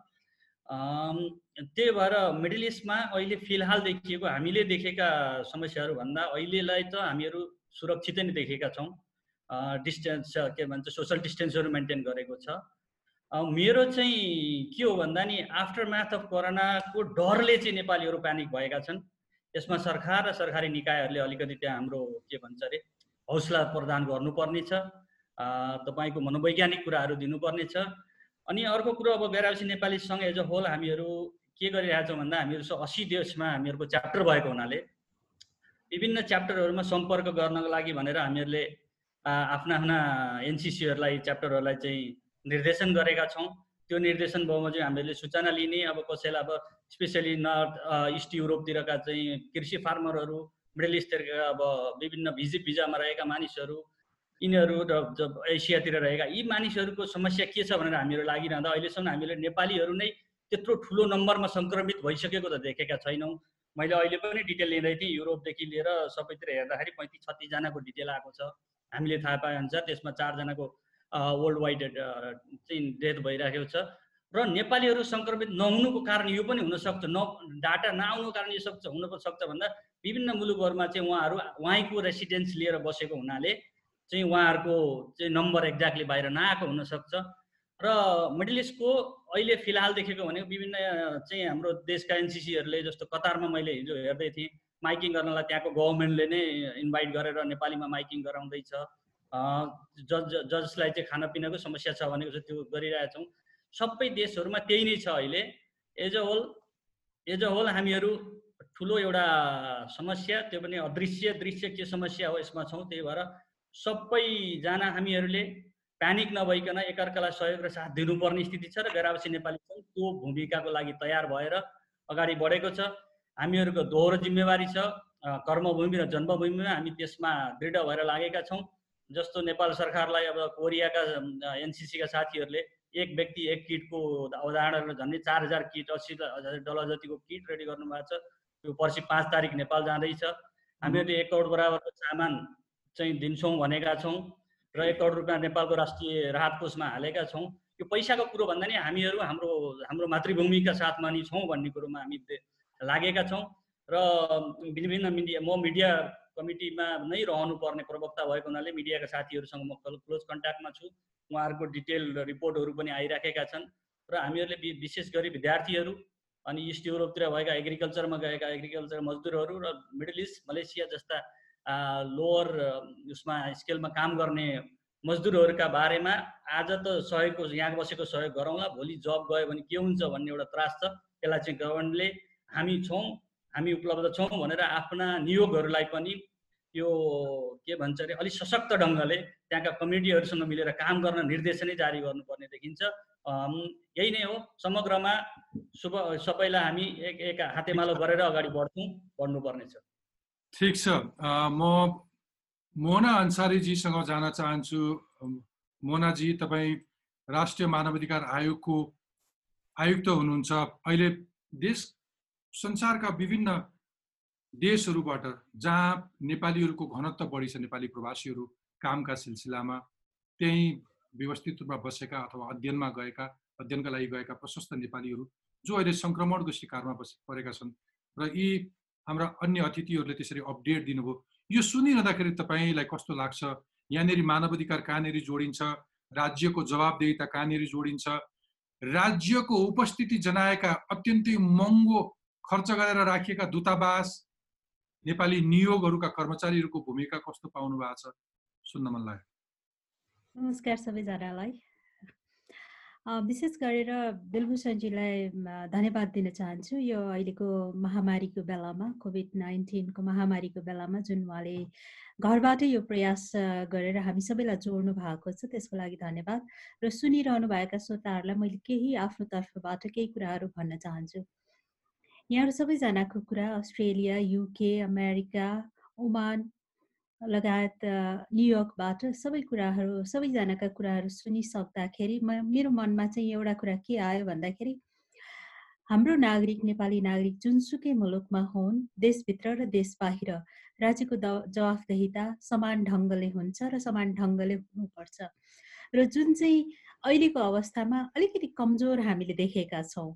त्यही भएर मिडल इस्टमा अहिले फिलहाल देखिएको हामीले देखेका समस्याहरू भन्दा अहिलेलाई त हामीहरू सुरक्षितै नै देखेका छौँ। डिस्टेन्स के भन्छ सोसल डिस्टेन्सहरू मेन्टेन गरेको छ। मेरो चाहिँ के हो भन्दा नि आफ्टर म्याथ अफ कोरोनाको डरले चाहिँ नेपालीहरू प्यानिक भएका छन्। यसमा सरकार र सरकारी निकायहरूले अलिकति त्यहाँ हाम्रो के भन्छ अरे हौसला प्रदान गर्नुपर्ने छ तपाईँको मनोवैज्ञानिक कुराहरू दिनुपर्नेछ। अनि अर्को कुरो अब गैरावसी नेपाली सङ्घ एज अ होल हामीहरू के गरिरहेछौँ भन्दा हामीहरू असी देशमा हामीहरूको च्याप्टर भएको हुनाले विभिन्न च्याप्टरहरूमा सम्पर्क गर्नको लागि भनेर हामीहरूले आफ्ना आफ्ना एनसिसीहरूलाई च्याप्टरहरूलाई चाहिँ निर्देशन गरेका छौँ। त्यो निर्देशन भाउमा चाहिँ हामीहरूले सूचना लिने अब कसैलाई अब स्पेसली नर्थ इस्ट युरोपतिरका चाहिँ कृषि फार्मरहरू मिडल इस्टतिरका अब विभिन्न भिजिट भिजामा रहेका मानिसहरू यिनीहरू र एसियातिर रहेका यी मानिसहरूको समस्या के छ भनेर हामीहरू लागिरहँदा अहिलेसम्म हामीले नेपालीहरू नै त्यत्रो ठुलो नम्बरमा सङ्क्रमित भइसकेको त देखेका छैनौँ। मैले अहिले पनि डिटेल लिँदै थिएँ युरोपदेखि लिएर सबैतिर हेर्दाखेरि पैँतिस छत्तिसजनाको डिटेल आएको छ। हामीले थाहा पाए अनुसार त्यसमा चारजनाको वर्ल्ड वाइड चाहिँ डेथ भइरहेको छ। र नेपालीहरू सङ्क्रमित नहुनुको कारण यो पनि हुनसक्छ न डाटा नआउनुको कारण यो सक्छ हुन सक्छ भन्दा विभिन्न मुलुकहरूमा चाहिँ उहाँहरू उहाँको रेसिडेन्स लिएर बसेको हुनाले चाहिँ उहाँहरूको चाहिँ नम्बर एक्ज्याक्टली बाहिर नआएको हुनसक्छ। र मिडल इस्टको अहिले फिलहाल देखेको भनेको विभिन्न चाहिँ हाम्रो देशका एनसिसीहरूले जस्तो कतारमा मैले हिजो हेर्दै थिएँ माइकिङ गर्नलाई त्यहाँको गभर्मेन्टले नै इन्भाइट गरेर नेपालीमा माइकिङ गराउँदैछ। जज जजलाई चाहिँ खानापिनाको समस्या छ भनेको चाहिँ त्यो गरिरहेछौँ सबै देशहरूमा त्यही नै छ अहिले। As a whole as a whole हामीहरू ठुलो एउटा समस्या त्यो पनि अदृश्य दृश्य के समस्या हो यसमा छौँ त्यही भएर सबैजना हामीहरूले प्यानिक नभइकन एकअर्कालाई सहयोग र साथ दिनुपर्ने स्थिति छ र गैरावासी नेपाली सङ्घ त्यो भूमिकाको लागि तयार भएर अगाडि बढेको छ। हामीहरूको दोहोरो जिम्मेवारी छ कर्मभूमि र जन्मभूमिमा हामी त्यसमा दृढ भएर लागेका छौँ। जस्तो नेपाल सरकारलाई अब कोरियाका एनसिसीका साथीहरूले एक व्यक्ति एक किटको अवधारणा झन्डै चार हजार किट अस्सी हजार डलर जतिको किट रेडी गर्नुभएको छ त्यो पर्सि पाँच तारिक नेपाल जाँदैछ। हामीहरूले एक करोड बराबरको सामान चाहिँ दिन्छौँ भनेका छौँ र एक करोड रुपियाँ नेपालको राष्ट्रिय राहत कोषमा हालेका छौँ। यो पैसाको कुरो भन्दा नि हामीहरू हाम्रो हाम्रो मातृभूमिका साथमा नि छौँ भन्ने कुरोमा हामी लागेका छौँ। र विभिन्न मिडिया म मिडिया कमिटीमा नै रहनु पर्ने प्रवक्ता भएको हुनाले मिडियाका साथीहरूसँग म क्लोज कन्ट्याक्टमा छु। उहाँहरूको डिटेल रिपोर्टहरू पनि आइराखेका छन्। र हामीहरूले विशेष गरी विद्यार्थीहरू अनि इस्ट युरोपतिर भएका एग्रिकल्चरमा गएका एग्रिकल्चर मजदुरहरू र मिडल इस्ट मलेसिया जस्ता लोवर उसमा स्केलमा काम गर्ने मजदुरहरूका बारेमा आज त सहयोगको यहाँ बसेको सहयोग गरौँला भोलि जब गयो भने के हुन्छ भन्ने एउटा त्रास छ। यसलाई चाहिँ गभर्मेन्टले हामी छौँ हामी उपलब्ध छौँ भनेर आफ्ना नियोगहरूलाई पनि यो के भन्छ अरे अलिक सशक्त ढङ्गले त्यहाँका कमिटीहरूसँग मिलेर काम गर्न निर्देशनै जारी गर्नुपर्ने देखिन्छ। यही नै हो। समग्रमा शुभ सबैलाई हामी एक एक हातेमालो गरेर अगाडि बढ्छौँ बढ्नुपर्नेछ ठिक छ। म मोना अन्सारीजीसँग जान चाहन्छु। मोनाजी तपाईँ राष्ट्रिय मानवाधिकार आयोगको आयुक्त हुनुहुन्छ। अहिले देश संसारका विभिन्न देशहरूबाट जहाँ नेपालीहरूको घनत्व बढी छ नेपाली प्रवासीहरू कामका सिलसिलामा त्यहीँ व्यवस्थित रूपमा बसेका अथवा अध्ययनमा गएका अध्ययनका लागि गएका प्रशस्त नेपालीहरू जो अहिले सङ्क्रमणको शिकारमा बसे परेका छन्। र यी हाम्रा अन्य अतिथिहरूले त्यसरी अपडेट दिनुभयो। यो सुनिरहँदाखेरि तपाईँलाई कस्तो लाग्छ? यहाँनिर मानवाधिकार कहाँनिर जोडिन्छ? राज्यको जवाबदेहिता कहाँनिर जोडिन्छ? राज्यको उपस्थिति जनाएका अत्यन्तै महँगो खर्च गरेर राखिएका दूतावास नेपाली नियोगहरूका कर्मचारीहरूको भूमिका कस्तो पाउनु भएको छ? सुन्न मन लाग्यो। नमस्कार सबैजनालाई। विशेष गरेर बिलभूषणजीलाई धन्यवाद दिन चाहन्छु। यो अहिलेको महामारीको बेलामा कोभिड नाइन्टिनको महामारीको बेलामा जुन उहाँले घरबाटै यो प्रयास गरेर हामी सबैलाई जोड्नु भएको छ त्यसको लागि धन्यवाद। र सुनिरहनु भएका श्रोताहरूलाई मैले केही आफ्नो तर्फबाट केही कुराहरू भन्न चाहन्छु। यहाँहरू सबैजनाको कुरा अस्ट्रेलिया युके अमेरिका ओमान लगायत न्युयोर्कबाट सबै कुराहरू सबैजनाका कुराहरू सुनिसक्दाखेरि म मेरो मनमा चाहिँ एउटा कुरा के आयो भन्दाखेरि हाम्रो नागरिक नेपाली नागरिक जुनसुकै मुलुकमा हुन् देशभित्र र देश बाहिर राज्यको द जवाफदेहिता समान ढङ्गले हुन्छ र समान ढङ्गले हुनुपर्छ। र जुन चाहिँ अहिलेको अवस्थामा अलिकति कमजोर हामीले देखेका छौँ।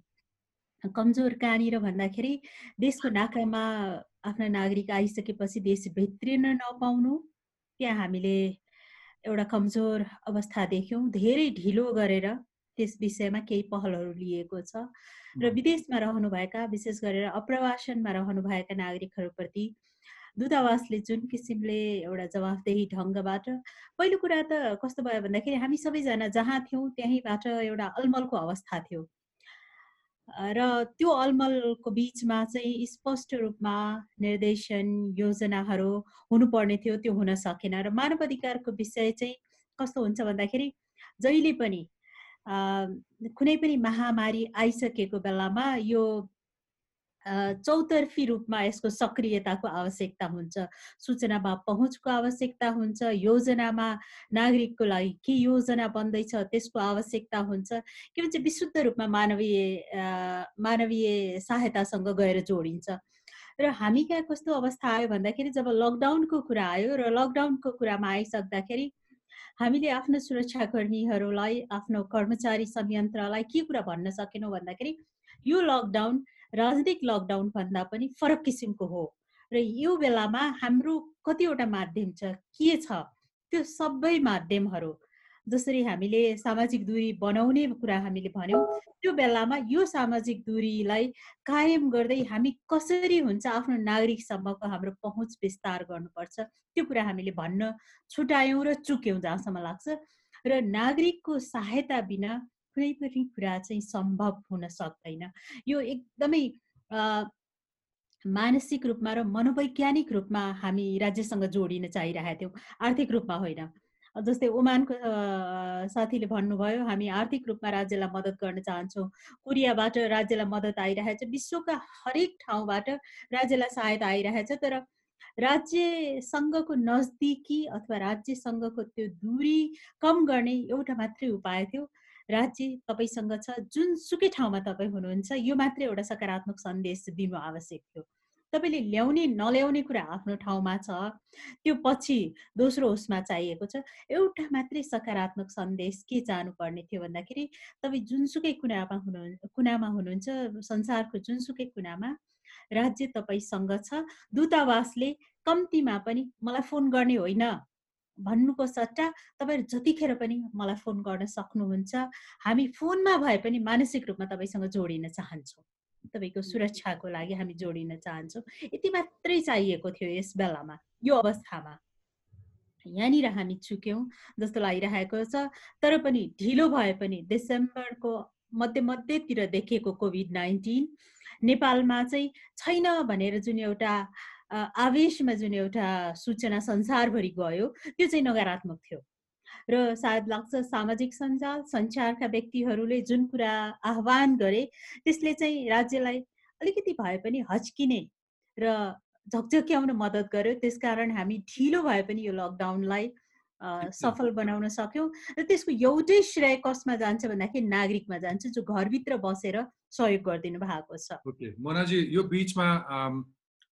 कमजोर कहाँनिर भन्दाखेरि देशको नाकामा आफ्ना नागरिक आइसकेपछि देश भित्रिन नपाउनु। त्यहाँ हामीले एउटा कमजोर अवस्था देख्यौँ धेरै ढिलो गरेर त्यस विषयमा केही पहलहरू लिएको छ। र विदेशमा रहनुभएका विशेष गरेर अप्रवासनमा रहनुभएका नागरिकहरूप्रति दूतावासले जुन किसिमले एउटा जवाफदेही ढङ्गबाट पहिलो कुरा त कस्तो भयो भन्दाखेरि हामी सबैजना जहाँ थियौँ त्यहीँबाट एउटा अलमलको अवस्था थियो। र त्यो अलमलको बिचमा चाहिँ स्पष्ट रूपमा निर्देशन योजनाहरू हुनुपर्ने थियो त्यो हुन सकेन। र मानव अधिकारको विषय चाहिँ कस्तो हुन्छ भन्दाखेरि जहिले पनि कुनै पनि महामारी आइसकेको बेलामा यो चौतर्फी रूपमा यसको सक्रियताको आवश्यकता हुन्छ। सूचनामा पहुँचको आवश्यकता हुन्छ। योजनामा नागरिकको लागि के योजना बन्दैछ त्यसको आवश्यकता हुन्छ। के भन्छ विशुद्ध रूपमा मानवीय मानवीय सहायतासँग गएर जोडिन्छ। र हामी कहाँ कस्तो अवस्था आयो भन्दाखेरि जब लकडाउनको कुरा आयो र लकडाउनको कुरामा आइसक्दाखेरि हामीले आफ्नो सुरक्षाकर्मीहरूलाई आफ्नो कर्मचारी संयन्त्रलाई के कुरा भन्न सकेनौँ भन्दाखेरि यो लकडाउन राजनीतिक लकडाउन भन्दा पनि फरक किसिमको हो। र यो बेलामा हाम्रो कतिवटा माध्यम छ के छ? त्यो सबै माध्यमहरू। जसरी हामीले सामाजिक दूरी बनाउने कुरा हामीले भन्यौँ त्यो बेलामा यो सामाजिक दूरीलाई कायम गर्दै हामी कसरी हुन्छ आफ्नो नागरिकसम्मको हाम्रो पहुँच विस्तार गर्नुपर्छ त्यो कुरा हामीले भन्न छुट्यायौँ र चुक्यौँ जहाँसम्म लाग्छ। र नागरिकको सहायता बिना कुनै पनि कुरा चाहिँ सम्भव हुन सक्दैन। यो एकदमै मानसिक रूपमा र मनोवैज्ञानिक रूपमा हामी राज्यसँग जोडिन चाहिरहेका थियौँ। आर्थिक रूपमा होइन। जस्तै ओमानको साथीले भन्नुभयो हामी आर्थिक रूपमा राज्यलाई मद्दत गर्न चाहन्छौँ। कोरियाबाट राज्यलाई मद्दत आइरहेछ। विश्वका हरेक ठाउँबाट राज्यलाई सहायता आइरहेछ। तर राज्यसँगको नजदिकी अथवा राज्यसँगको त्यो दूरी कम गर्ने एउटा मात्रै उपाय थियो। राज्य तपाईँसँग छ जुनसुकै ठाउँमा तपाईँ हुनुहुन्छ यो मात्रै एउटा सकारात्मक सन्देश दिनु आवश्यक थियो। तपाईँले ल्याउने नल्याउने कुरा आफ्नो ठाउँमा छ त्यो पछि दोस्रो उसमा चाहिएको छ एउटा मात्रै सकारात्मक सन्देश के जानुपर्ने थियो भन्दाखेरि तपाईँ जुनसुकै कुनामा हुनु कुनामा हुनुहुन्छ संसारको जुनसुकै कुनामा राज्य तपाईँसँग छ दूतावासले कम्तीमा पनि मलाई फोन गर्ने होइन। भन्नुको सट्टा तपाईँहरू जतिखेर पनि मलाई फोन गर्न सक्नुहुन्छ हामी फोनमा भए पनि मानसिक रूपमा तपाईँसँग जोडिन चाहन्छौँ। तपाईँको सुरक्षाको लागि हामी जोडिन चाहन्छौँ। यति मात्रै चाहिएको थियो यस बेलामा यो अवस्थामा। यहाँनिर हामी चुक्यौँ जस्तो लागिरहेको छ तर पनि ढिलो भए पनि डिसेम्बरको मध्य मध्यतिर देखिएको कोभिड नाइन्टिन नेपालमा चाहिँ छैन भनेर जुन एउटा आवेशमा जुन एउटा सूचना संसारभरि गयो त्यो चाहिँ नकारात्मक थियो। र सायद लाग्छ सामाजिक सञ्जाल सञ्चारका व्यक्तिहरूले जुन कुरा आह्वान गरे त्यसले चाहिँ राज्यलाई अलिकति भए पनि हच्किने र झकझक्याउन मद्दत गर्यो। त्यसकारण हामी ढिलो भए पनि यो लकडाउनलाई सफल बनाउन सक्यौँ र त्यसको एउटै श्रेय कसमा जान्छ भन्दाखेरि नागरिकमा जान्छ जो घरभित्र बसेर सहयोग गरिदिनु भएको छ। मोनाजी यो बिचमा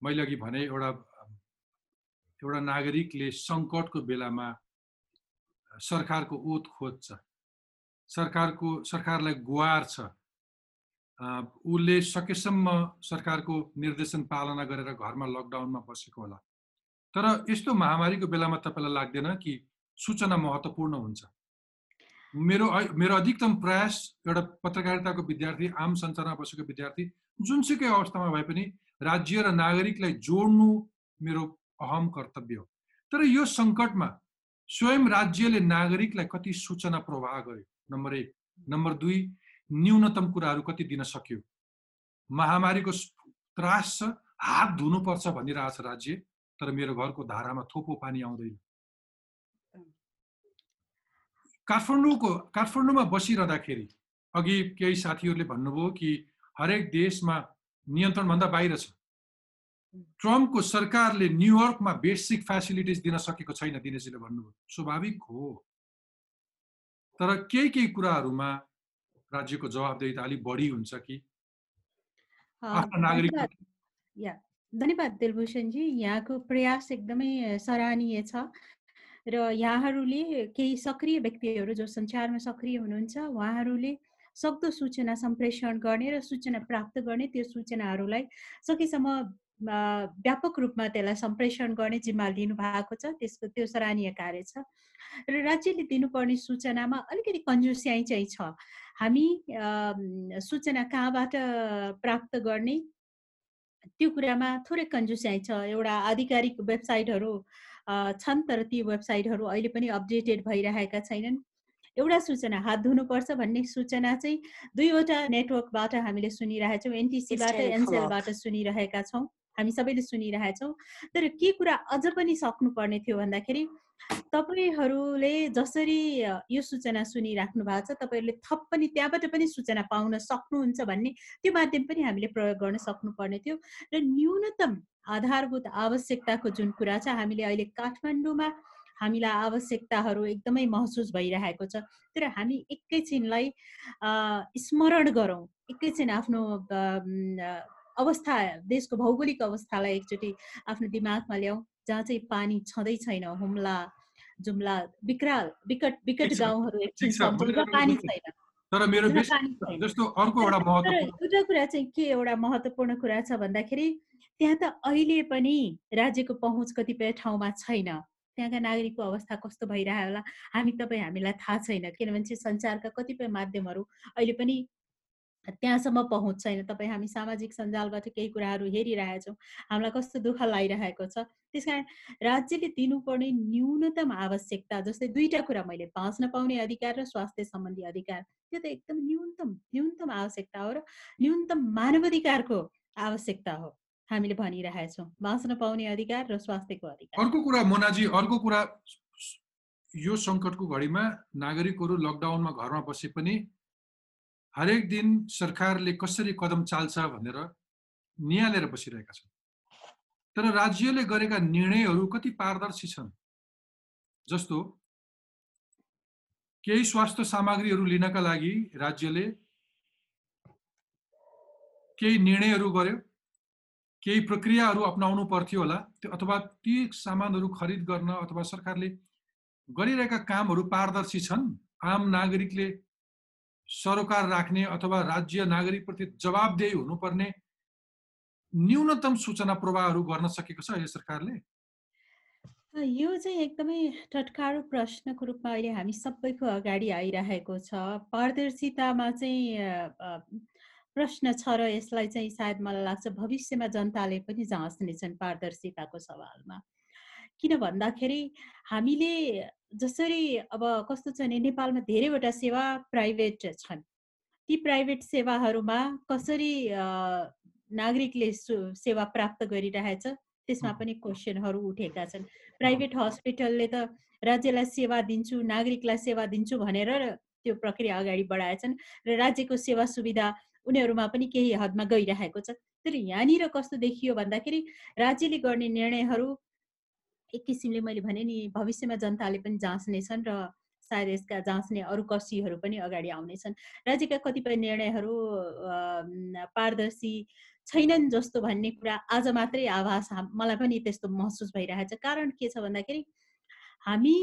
मैले अघि भने एउटा एउटा नागरिकले सङ्कटको बेलामा सरकारको ओत खोज्छ। सरकारको सरकारलाई गुहार छ उसले सकेसम्म सरकारको निर्देशन पालना गरेर घरमा लकडाउनमा बसेको होला। तर यस्तो महामारीको बेलामा तपाईँलाई लाग्दैन कि सूचना महत्त्वपूर्ण हुन्छ? मेरो मेरो अधिकतम प्रयास एउटा पत्रकारिताको विद्यार्थी आम सञ्चारमा बसेको विद्यार्थी जुनसुकै अवस्थामा भए पनि राज्य र नागरिकलाई जोड्नु मेरो अहम कर्तव्य हो। तर यो सङ्कटमा स्वयं राज्यले नागरिकलाई कति सूचना प्रवाह गर्यो? नम्बर एक। नम्बर दुई न्यूनतम कुराहरू कति दिन सक्यो? महामारीको त्रास छ हात धुनुपर्छ भनिरहेछ राज्य तर मेरो घरको धारामा थोपो पानी आउँदैन। काठमाडौँको काठमाडौँमा बसिरहँदाखेरि अघि केही साथीहरूले भन्नुभयो कि हरेक देशमा नियन्त्रणभन्दा बाहिर छ। ट्रम्पको सरकारले न्युयोर्कमा बेसिक फेसिलिटिज दिन सकेको छैन दिनेशजीले भन्नुभयो। स्वाभाविक हो। तर केही केही कुराहरूमा राज्यको जवाबदेही त अलिक बढी हुन्छ कि? धन्यवाद। दिलभूषणजी। यहाँको प्रयास एकदमै सराहनीय छ र यहाँहरूले केही सक्रिय व्यक्तिहरू जो सञ्चारमा सक्रिय हुनुहुन्छ उहाँहरूले सक्दो सूचना सम्प्रेषण गर्ने र सूचना प्राप्त गर्ने त्यो सूचनाहरूलाई सकेसम्म व्यापक रूपमा त्यसलाई सम्प्रेषण गर्ने जिम्मा लिनु भएको छ। त्यसको त्यो सराहनीय कार्य छ। र राज्यले दिनुपर्ने सूचनामा अलिकति कन्जुस्याइ चाहिँ छ। हामी सूचना कहाँबाट प्राप्त गर्ने? त्यो कुरामा थोरै कन्जुस्याइ छ। एउटा आधिकारिक वेबसाइटहरू छन् तर ती वेबसाइटहरू अहिले पनि अपडेटेड भइरहेका छैनन्। एउटा सूचना हात धुनुपर्छ भन्ने सूचना चाहिँ दुईवटा नेटवर्कबाट हामीले सुनिरहेछौँ एनटिसीबाट एनसेलबाट सुनिरहेका छौँ। हामी सबैले सुनिरहेछौँ। तर के कुरा अझ पनि सक्नुपर्ने थियो भन्दाखेरि तपाईँहरूले जसरी यो सूचना सुनिराख्नु भएको छ तपाईँहरूले थप पनि त्यहाँबाट पनि सूचना पाउन सक्नुहुन्छ भन्ने त्यो माध्यम पनि हामीले प्रयोग गर्न सक्नुपर्ने थियो। र न्यूनतम आधारभूत आवश्यकताको जुन कुरा छ हामीले अहिले काठमाडौँमा हामीलाई आवश्यकताहरू एकदमै महसुस भइरहेको छ। तर हामी एकैछिनलाई स्मरण गरौँ। एकैछिन आफ्नो अवस्था देशको भौगोलिक अवस्थालाई एकचोटि आफ्नो दिमागमा ल्याउँ जहाँ चाहिँ पानी छँदै छैन हुम्ला जुम्ला विकराल विकट विकट गाउँहरू एकछिन पानी छैन। तर मेरो जस्तो अर्को एउटा एउटा कुरा चाहिँ के एउटा महत्त्वपूर्ण कुरा छ भन्दाखेरि त्यहाँ त अहिले पनि राज्यको पहुँच कतिपय ठाउँमा छैन। त्यहाँका नागरिकको अवस्था कस्तो भइरह्यो होला हामी तपाईँ हामीलाई थाहा छैन। किनभने सञ्चारका कतिपय माध्यमहरू अहिले पनि त्यहाँसम्म पहुँच छैन। तपाईँ हामी सामाजिक सञ्जालबाट केही कुराहरू हेरिरहेछौँ हामीलाई कस्तो दुःख लागिरहेको छ। त्यस कारण राज्यले दिनुपर्ने न्यूनतम आवश्यकता जस्तै दुईवटा कुरा मैले बाँच्न पाउने अधिकार र स्वास्थ्य सम्बन्धी अधिकार त्यो त एकदम न्यूनतम न्यूनतम आवश्यकता हो र न्यूनतम मानवाधिकारको आवश्यकता हो। हामीले भनिरहेछौँ। बाँच्न पाउने अधिकार र स्वास्थ्यको अधिकार। अर्को कुरा मोनाजी अर्को कुरा यो सङ्कटको घडीमा नागरिकहरू लकडाउनमा घरमा बसे पनि हरेक दिन सरकारले कसरी कदम चाल्छ भनेर निहालेर बसिरहेका छन्। तर राज्यले गरेका निर्णयहरू कति पारदर्शी छन्? जस्तो केही स्वास्थ्य सामग्रीहरू लिनका लागि राज्यले केही निर्णयहरू गर्यो? केही प्रक्रियाहरू अप्नाउनु पर्थ्यो होला। त्यो अथवा ती सामानहरू खरिद गर्न अथवा सरकारले गरिरहेका कामहरू पारदर्शी छन् आम नागरिकले सरोकार राख्ने अथवा राज्य नागरिकप्रति जवाबदेही हुनुपर्ने न्यूनतम सूचना प्रवाहहरू गर्न सकेको छ अहिले सरकारले? यो चाहिँ एकदमै टटकारो प्रश्नको रूपमा अहिले हामी सबैको अगाडि आइरहेको छ। पारदर्शितामा चाहिँ प्रश्न छ र यसलाई चाहिँ सायद मलाई लाग्छ भविष्यमा जनताले पनि जाँच्नेछन् पारदर्शिताको सवालमा। किन भन्दाखेरि हामीले जसरी अब कस्तो छ भने नेपालमा धेरैवटा सेवा प्राइभेट छन्। ती प्राइभेट सेवाहरूमा कसरी नागरिकले सेवा प्राप्त गरिरहेछ त्यसमा पनि क्वेसनहरू उठेका छन्। प्राइभेट हस्पिटलले त राज्यलाई सेवा दिन्छु नागरिकलाई सेवा दिन्छु भनेर त्यो प्रक्रिया अगाडि बढाएछन् र राज्यको सेवा सुविधा उनीहरूमा पनि केही हदमा गइरहेको छ। तर यहाँनिर कस्तो देखियो भन्दाखेरि राज्यले गर्ने निर्णयहरू एक किसिमले मैले भने नि भविष्यमा जनताले पनि जाँच्नेछन् र सायद यसका जाँच्ने अरू कसीहरू पनि अगाडि आउनेछन्। राज्यका कतिपय निर्णयहरू पारदर्शी छैनन् जस्तो भन्ने कुरा आज मात्रै आभास मलाई पनि त्यस्तो महसुस भइरहेछ। कारण के छ भन्दाखेरि हामी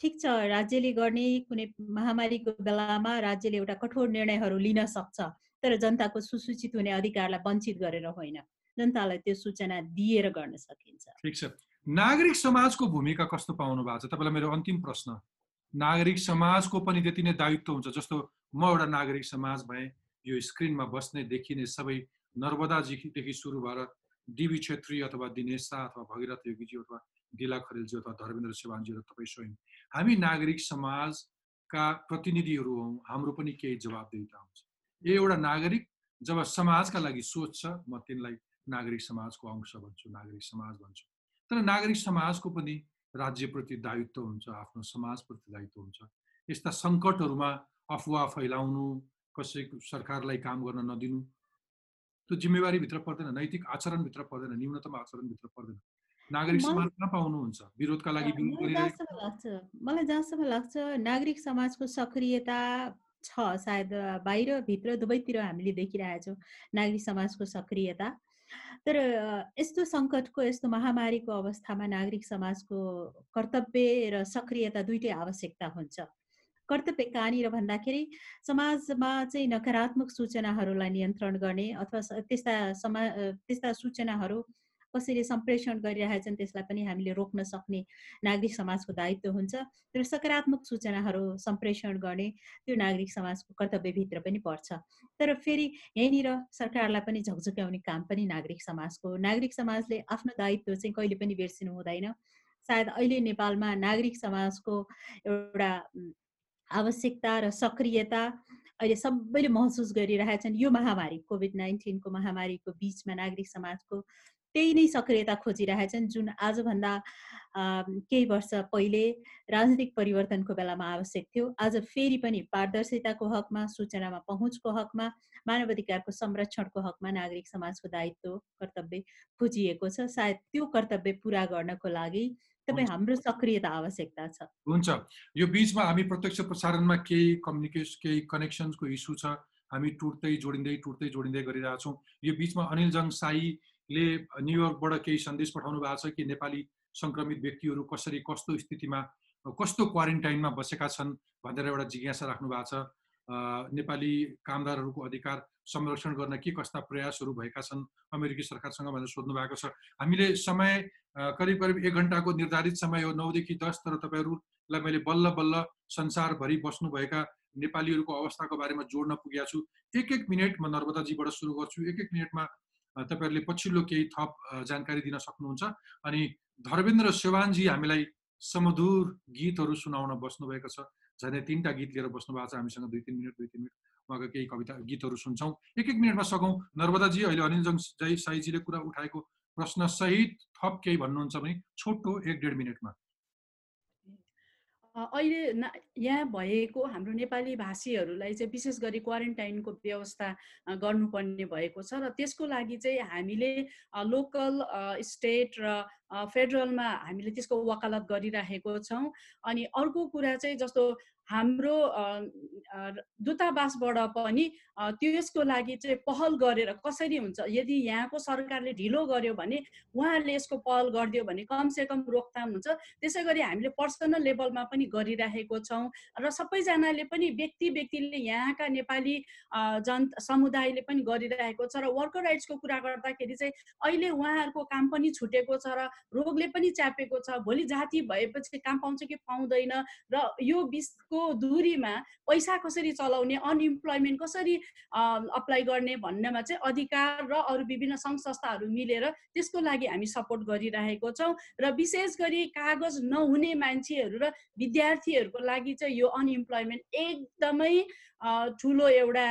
ठिक छ राज्यले गर्ने कुनै महामारीको बेलामा राज्यले एउटा कठोर निर्णयहरू लिन सक्छ। तर जनताको सुसूचित हुने अधिकारलाई वञ्चित गरेर होइन। जनतालाई त्यो सूचना दिएर गर्न सकिन्छ। ठिक छ। नागरिक समाजको भूमिका कस्तो पाउनु भएको छ? तपाईँलाई मेरो अन्तिम प्रश्न। नागरिक समाजको पनि त्यति नै दायित्व हुन्छ जस्तो म एउटा नागरिक समाज भएँ यो स्क्रिनमा बस्ने देखिने सबै नर्मदाजीदेखि सुरु भएर डिबी छेत्री अथवा दिनेश शाह अथवा भगीरथ योगीजी अथवा दिला खरेलजी अथवा धर्मेन्द्र सेवानजी र तपाईँ स्वयं। हामी नागरिक समाजका प्रतिनिधिहरू हौँ हाम्रो पनि केही जवाबदेता हुन्छ। एउटा नागरिक जब समाजका लागि सोच्छ म तिनलाई नागरिक समाजको अंश भन्छु नागरिक समाज भन्छु। तर नागरिक समाजको पनि राज्यप्रति दायित्व हुन्छ आफ्नो समाजप्रति दायित्व हुन्छ। यस्ता सङ्कटहरूमा अफवाह फैलाउनु कसैको सरकारलाई काम गर्न नदिनु त्यो जिम्मेवारीभित्र पर्दैन नैतिक आचरणभित्र पर्दैन न्यूनतम आचरणभित्र पर्दैन। नागरिक समाज कहाँ पाउनुहुन्छ विरोधका लागि मलाई जहाँसम्म लाग्छ नागरिक समाजको सक्रियता छ सायद बाहिर भित्र दुवैतिर हामीले देखिरहेछौँ नागरिक समाजको सक्रियता। तर यस्तो सङ्कटको यस्तो महामारीको अवस्थामा नागरिक समाजको कर्तव्य र सक्रियता दुइटै आवश्यकता हुन्छ। कर्तव्य कहाँनिर भन्दाखेरि समाजमा चाहिँ नकारात्मक सूचनाहरूलाई नियन्त्रण गर्ने अथवा त्यस्ता समा त्यस्ता सूचनाहरू कसरी सम्प्रेषण गरिरहेछन् त्यसलाई पनि हामीले रोक्न सक्ने नागरिक समाजको दायित्व हुन्छ। र सकारात्मक सूचनाहरू सम्प्रेषण गर्ने त्यो नागरिक समाजको कर्तव्यभित्र पनि पर्छ। तर फेरि यहीँनिर सरकारलाई पनि झकझक्याउने काम पनि नागरिक समाजको नागरिक समाजले आफ्नो दायित्व चाहिँ कहिले पनि बिर्सिनु हुँदैन। सायद अहिले नेपालमा नागरिक समाजको एउटा आवश्यकता र सक्रियता अहिले सबैले महसुस गरिरहेछन्। यो महामारी कोभिड नाइन्टिनको महामारीको बिचमा नागरिक समाजको त्यही नै सक्रियता खोजिरहेछन् जुन आजभन्दा केही वर्ष पहिले राजनीतिक परिवर्तनको बेलामा आवश्यक थियो। आज फेरि पनि पारदर्शिताको हकमा सूचनामा पहुँचको हकमा मानव अधिकारको संरक्षणको हकमा नागरिक समाजको दायित्व कर्तव्य खोजिएको छ। सायद त्यो कर्तव्य पुरा गर्नको लागि तपाईँ हाम्रो सक्रियता आवश्यकता छ। हुन्छ। यो बिचमा हामी प्रत्यक्ष प्रसारणमा केही कम्युनिकेसन केही कनेक्सनको इस्यु छ। हामी टुट्दै जोडिँदै टुट्दै जोडिँदै गरिरहेछौँ। यो बिचमा अनिल जङ साई ले न्युयोर्कबाट केही सन्देश पठाउनु भएको छ कि नेपाली सङ्क्रमित व्यक्तिहरू कसरी कस्तो स्थितिमा कस्तो क्वारेन्टाइनमा बसेका छन् भनेर एउटा जिज्ञासा राख्नु भएको छ। नेपाली कामदारहरूको अधिकार संरक्षण गर्न के कस्ता प्रयासहरू भएका छन् अमेरिकी सरकारसँग भनेर सोध्नु भएको छ। हामीले समय करिब करिब एक घन्टाको निर्धारित समय हो नौदेखि दस तर तपाईँहरूलाई मैले बल्ल बल्ल संसारभरि बस्नुभएका नेपालीहरूको अवस्थाको बारेमा जोड्न पुगेको छु। एक एक मिनट म नर्मदाजीबाट सुरु गर्छु। एक एक मिनटमा तपाईँहरूले पछिल्लो केही थप जानकारी दिन सक्नुहुन्छ। अनि धर्मेन्द्र सेवानजी हामीलाई समधुर गीतहरू सुनाउन बस्नुभएको छ। झन् तिनवटा गीत लिएर बस्नु भएको छ। हामीसँग दुई तिन मिनट दुई तिन मिनट उहाँको केही कविता गीतहरू सुन्छौँ। एक एक मिनटमा सकौँ नर्मदाजी अहिले अनिल जङ साईजीले कुरा उठाएको प्रश्न सहित थप केही भन्नुहुन्छ भने छोटो एक डेढ मिनटमा। अहिले यहाँ भएको हाम्रो नेपाली भाषीहरूलाई चाहिँ विशेष गरी क्वारेन्टाइनको व्यवस्था गर्नुपर्ने भएको छ र त्यसको लागि चाहिँ हामीले लोकल स्टेट र फेडरलमा हामीले त्यसको वकालत गरिराखेको छौँ। अनि अर्को कुरा चाहिँ जस्तो हाम्रो दूतावासबाट पनि त्यसको लागि चाहिँ पहल गरेर कसरी हुन्छ यदि यहाँको सरकारले ढिलो गर्यो भने उहाँहरूले यसको पहल गरिदियो भने कमसेकम रोकथाम हुन्छ। त्यसै गरी हामीले पर्सनल लेभलमा पनि गरिराखेको छौँ र सबैजनाले पनि व्यक्ति व्यक्तिले यहाँका नेपाली जन समुदायले पनि गरिरहेको छ र वर्कर राइट्सको कुरा गर्दाखेरि चाहिँ अहिले उहाँहरूको काम पनि छुटेको छ र रोगले पनि च्यापेको छ। भोलि जाति भएपछि काम पाउँछ कि पाउँदैन र यो बिचको दूरीमा पैसा कसरी चलाउने अनइम्प्लोइमेन्ट कसरी अप्लाई गर्ने भन्नेमा चाहिँ अधिकार र अरू विभिन्न सङ्घ संस्थाहरू मिलेर त्यसको लागि हामी सपोर्ट गरिरहेको छौँ र विशेष गरी कागज नहुने मान्छेहरू र विद्यार्थीहरूको लागि चाहिँ यो अनइम्प्लोइमेन्ट एकदमै ठुलो एउटा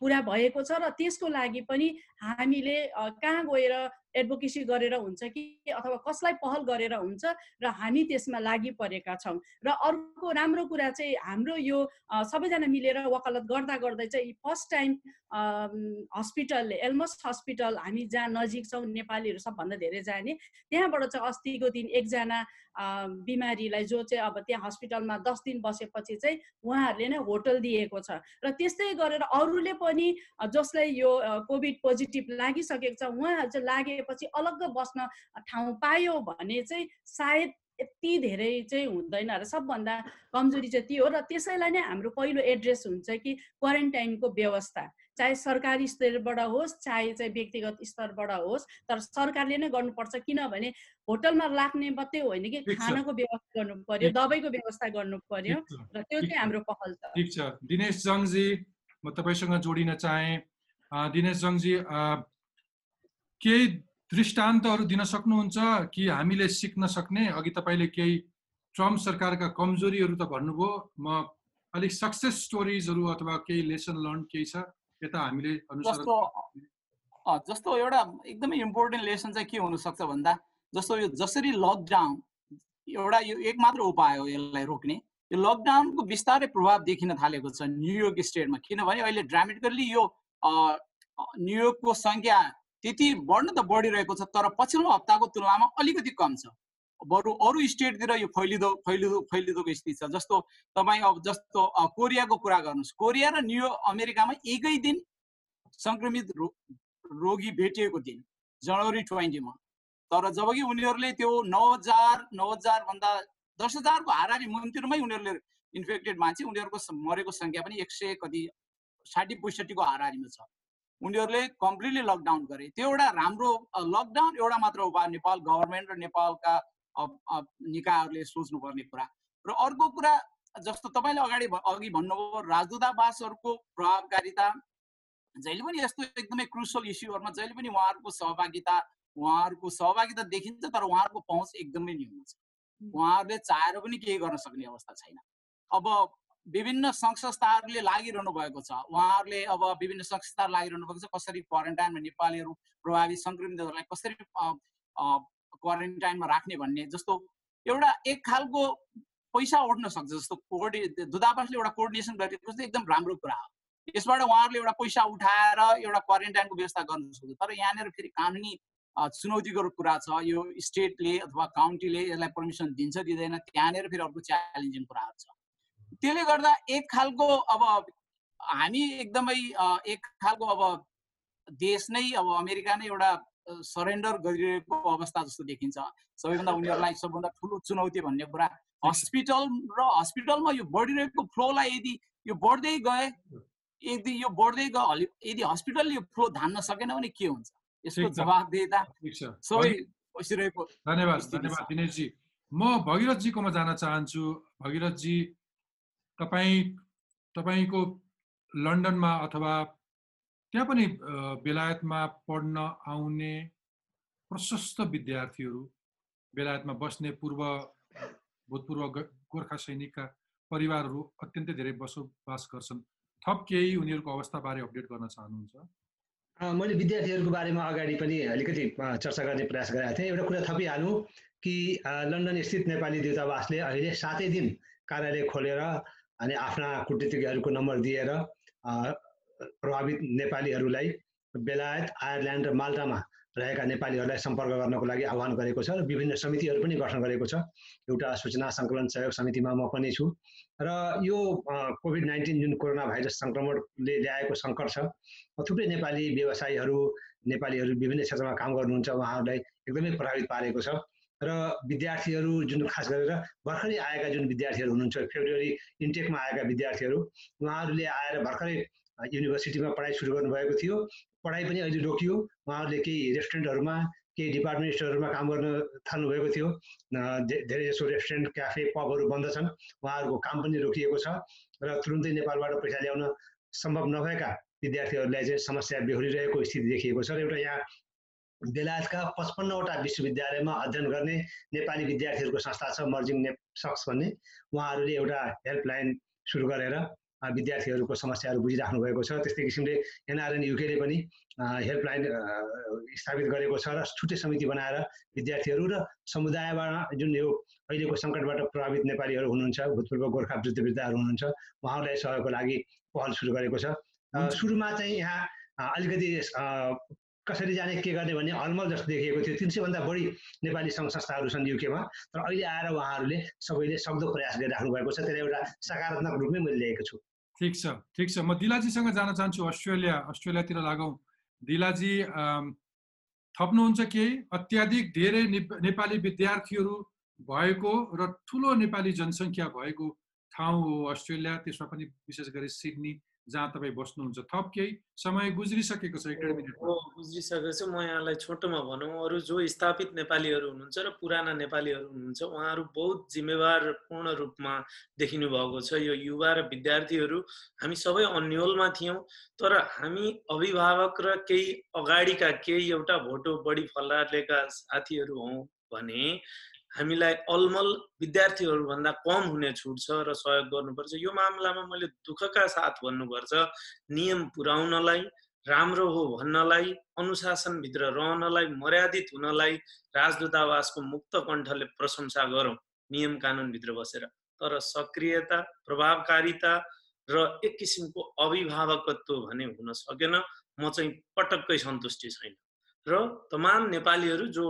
कुरा भएको छ र त्यसको लागि पनि हामीले कहाँ गएर एडभोकेसी गरेर हुन्छ कि अथवा कसलाई पहल गरेर हुन्छ र हामी त्यसमा लागि परेका छौँ। र अर्को राम्रो कुरा चाहिँ हाम्रो यो सबैजना मिलेर वकालत गर्दा गर्दै चाहिँ फर्स्ट टाइम हस्पिटलले एल्मोस्ट हस्पिटल हामी जहाँ नजिक छौँ नेपालीहरू सबभन्दा धेरै जाने त्यहाँबाट चाहिँ अस्तिको दिन एकजना बिमारीलाई जो चाहिँ अब त्यहाँ हस्पिटलमा दस दिन बसेपछि चाहिँ उहाँहरूले नै होटल दिएको छ। र त्यस्तै गरेर अरूले पनि जसलाई यो कोभिड पोजिटिभ लागिसकेको छ उहाँहरू चाहिँ लागेपछि अलग्ग बस्न ठाउँ पायो भने चाहिँ सायद यति धेरै चाहिँ हुँदैन र सबभन्दा कमजोरी चाहिँ त्यो हो र त्यसैलाई नै हाम्रो पहिलो एड्रेस हुन्छ कि क्वारेन्टाइनको व्यवस्था। चाहे सरकारी स्तरबाट होस् चाहे चाहिँ व्यक्तिगत स्तरबाट होस् तर सरकारले नै गर्नुपर्छ किनभने होटलमा राख्ने मात्रै होइन कि खानाको व्यवस्था गर्नु पर्यो दबाईको व्यवस्था गर्नु पर्यो र त्यो चाहिँ हाम्रो पहल छ। ठिक छ। दिनेश जङजी म तपाईँसँग जोडिन चाहेँ। दिनेश जङजी केही दृष्टान्तहरू दिन सक्नुहुन्छ कि हामीले सिक्न सक्ने? अघि तपाईँले केही ट्रम्प सरकारका कमजोरीहरू त भन्नुभयो। म अलिक सक्सेस स्टोरिजहरू अथवा केही लेसन लर्न केही छ यता हामीले जस्तो जस्तो एउटा एकदमै इम्पोर्टेन्ट लेसन चाहिँ के हुनसक्छ भन्दा जस्तो यो जसरी लकडाउन एउटा यो एक मात्र उपाय हो यसलाई रोक्ने। यो लकडाउनको बिस्तारै प्रभाव देखिन थालेको छ न्युयोर्क स्टेटमा। किनभने अहिले ड्रामेटिकल्ली यो न्युयोर्कको सङ्ख्या त्यति बढ्न त बढिरहेको छ तर पछिल्लो हप्ताको तुलनामा अलिकति कम छ। बरु अरू स्टेटतिर यो फैलिँदो फैलिँदो फैलिँदोको स्थिति छ। जस्तो तपाईँ अब जस्तो कोरियाको कुरा गर्नुहोस्। कोरिया र न्यु अमेरिकामा एकै दिन सङ्क्रमित रो रोगी भेटिएको दिन जनवरी ट्वेन्टीमा। तर जबकि उनीहरूले त्यो नौ हजार नौ हजारभन्दा दस हजारको हाराहारी मन्दिरमै उनीहरूले इन्फेक्टेड मान्छे उनीहरूको मरेको सङ्ख्या पनि एक सय कति साठी पैँसठीको हाराहारीमा छ। उनीहरूले कम्प्लिटली लकडाउन गरे। त्यो एउटा राम्रो लकडाउन एउटा मात्र उपाय नेपाल गभर्मेन्ट र नेपालका निकायहरूले सोच्नुपर्ने कुरा। र अर्को कुरा जस्तो तपाईँले अगाडि अघि भन्नुभयो राजदूतावासहरूको प्रभावकारिता। जहिले पनि यस्तो एकदमै क्रुसल इस्युहरूमा जहिले पनि उहाँहरूको सहभागिता उहाँहरूको सहभागिता देखिन्छ तर उहाँहरूको पहुँच एकदमै न्यून छ। उहाँहरूले चाहेर पनि केही गर्न सक्ने अवस्था छैन। अब विभिन्न सङ्घ संस्थाहरूले लागिरहनु भएको छ। उहाँहरूले अब विभिन्न सङ्घ संस्थाहरू लागिरहनु भएको छ। कसरी क्वारेन्टाइनमा नेपालीहरू प्रभावित सङ्क्रमितहरूलाई कसरी क्वारेन्टाइनमा राख्ने भन्ने जस्तो एउटा एक खालको पैसा उठ्न सक्छ जस्तो कोर्डि दूतावासले एउटा कोर्डिनेसन गरेको चाहिँ एकदम राम्रो कुरा हो। यसबाट उहाँहरूले एउटा पैसा उठाएर एउटा क्वारेन्टाइनको व्यवस्था गर्न सक्छ। तर यहाँनिर फेरि कानुनी चुनौतीको कुरा छ। यो स्टेटले अथवा काउन्टीले यसलाई पर्मिसन दिन्छ दिँदैन। त्यहाँनिर फेरि अर्को च्यालेन्जिङ कुराहरू छ। त्यसले गर्दा एक खालको अब हामी एकदमै एक खालको अब देश नै अब अमेरिका नै एउटा सरेन्डर गरिरहेको अवस्था जस्तो देखिन्छ। सबैभन्दा (laughs) उनीहरूलाई सबभन्दा ठुलो चुनौती भन्ने कुरा (laughs) हस्पिटल र हस्पिटलमा यो बढिरहेको फ्लोलाई यदि यो बढ्दै गए यदि यो बढ्दै गयो यदि हस्पिटलले यो फ्लो धान्न सकेन भने के हुन्छ? यसको जवाबदेता सबै बसिरहेको धन्यवाद धन्यवाद दिनेशजी। म भगीरथजीकोमा जान चाहन्छु। भगीरथजी तपाईँ तपाईँको लन्डनमा अथवा त्यहाँ पनि बेलायतमा पढ्न आउने प्रशस्त विद्यार्थीहरू बेलायतमा बस्ने पूर्व भूतपूर्व गोर्खा सैनिकका परिवारहरू अत्यन्तै धेरै बसोबास गर्छन्। थप केही उनीहरूको अवस्थाबारे अपडेट गर्न चाहनुहुन्छ? मैले विद्यार्थीहरूको बारेमा अगाडि पनि अलिकति चर्चा गर्ने प्रयास गरेका थिएँ। एउटा कुरा थपिहालौँ कि लन्डन स्थित नेपाली दूतावासले अहिले सातै दिन कार्यालय खोलेर अनि आफ्ना कुटनीतिज्ञहरूको नम्बर दिएर प्रभावित नेपालीहरूलाई बेलायत आयरल्यान्ड र माल्टामा रहेका नेपालीहरूलाई सम्पर्क गर्नको लागि आह्वान गरेको छ र विभिन्न समितिहरू पनि गठन गरेको छ। एउटा सूचना सङ्कलन सहयोग समितिमा म पनि छु। र यो कोभिड नाइन्टिन जुन कोरोना भाइरस सङ्क्रमणले ल्याएको सङ्कट छ थुप्रै नेपाली व्यवसायीहरू नेपालीहरू विभिन्न क्षेत्रमा काम गर्नुहुन्छ उहाँहरूलाई एकदमै प्रभावित पारेको छ। र विद्यार्थीहरू जुन खास गरेर भर्खरै आएका जुन विद्यार्थीहरू हुनुहुन्छ फेब्रुअरी इन्टेकमा आएका विद्यार्थीहरू उहाँहरूले आएर भर्खरै युनिभर्सिटीमा पढाइ सुरु गर्नुभएको थियो। पढाइ पनि अहिले रोकियो। उहाँहरूले केही रेस्टुरेन्टहरूमा केही डिपार्टमेन्ट स्टोरहरूमा काम गर्न थाल्नुभएको थियो। धेरै जसो रेस्टुरेन्ट क्याफे पबहरू बन्द छन्। उहाँहरूको काम पनि रोकिएको छ र तुरुन्तै नेपालबाट पैसा ल्याउन सम्भव नभएका विद्यार्थीहरूलाई चाहिँ समस्या बेहोरिरहेको स्थिति देखिएको छ र एउटा यहाँ बेलायतका पचपन्नवटा विश्वविद्यालयमा अध्ययन गर्ने नेपाली विद्यार्थीहरूको संस्था छ मर्जिङ ने सक्स भन्ने। उहाँहरूले एउटा हेल्पलाइन सुरु गरेर विद्यार्थीहरूको समस्याहरू बुझिराख्नु भएको छ। त्यस्तै किसिमले एनआरएन युकेले पनि हेल्पलाइन स्थापित गरेको छ र छुट्टै समिति बनाएर विद्यार्थीहरू र समुदायबाट जुन यो अहिलेको सङ्कटबाट प्रभावित नेपालीहरू हुनुहुन्छ भूतपूर्व गोर्खा वृद्धवृद्धहरू हुनुहुन्छ उहाँहरूलाई सहयोगको लागि पहल सुरु गरेको छ। सुरुमा चाहिँ यहाँ अलिकति कसरी जाने के गर्ने भन्ने अलमल जस्तो देखिएको थियो। तिन सयभन्दा बढी नेपाली सङ्घ संस्थाहरू छन् युकेमा। तर अहिले आएर उहाँहरूले सबैले सक्दो प्रयास गरिराख्नु भएको छ। त्यसलाई एउटा सकारात्मक रूपमै मैले लिएको छु। ठिक छ ठिक छ। म दिलाजीसँग जान चाहन्छु अस्ट्रेलिया अस्ट्रेलियातिर लागौँ। दिलाजी थप्नुहुन्छ केही? अत्याधिक धेरै नेपाली विद्यार्थीहरू भएको र ठुलो नेपाली जनसङ्ख्या भएको ठाउँ हो अस्ट्रेलिया। त्यसमा पनि विशेष गरी सिडनी जहाँ तपाईँ बस्नुहुन्छ थप केही समय गुज्रिसकेको छ गुज्रिसकेको छ म यहाँलाई छोटोमा भनौँ अरू जो स्थापित नेपालीहरू हुनुहुन्छ र पुराना नेपालीहरू हुनुहुन्छ उहाँहरू बहुत जिम्मेवार पूर्ण रूपमा देखिनु भएको छ। यो युवा र विद्यार्थीहरू हामी सबै अन्यलमा थियौँ तर हामी अभिभावक र केही अगाडिका केही एउटा भोटो बढी फलालेका साथीहरू हौँ भने हामीलाई अलमल विद्यार्थीहरूभन्दा कम हुने छुट छ र सहयोग गर्नुपर्छ। यो मामलामा मैले दुःखका साथ भन्नुपर्छ नियम पुर्याउनलाई राम्रो हो भन्नलाई अनुशासनभित्र रहनलाई मर्यादित हुनलाई राजदूतावासको मुक्त कण्ठले प्रशंसा गरौँ नियम कानुनभित्र बसेर। तर सक्रियता प्रभावकारिता र एक किसिमको अभिभावकत्व भने हुन सकेन। म चाहिँ पटक्कै सन्तुष्टि छैन। र तमाम नेपालीहरू जो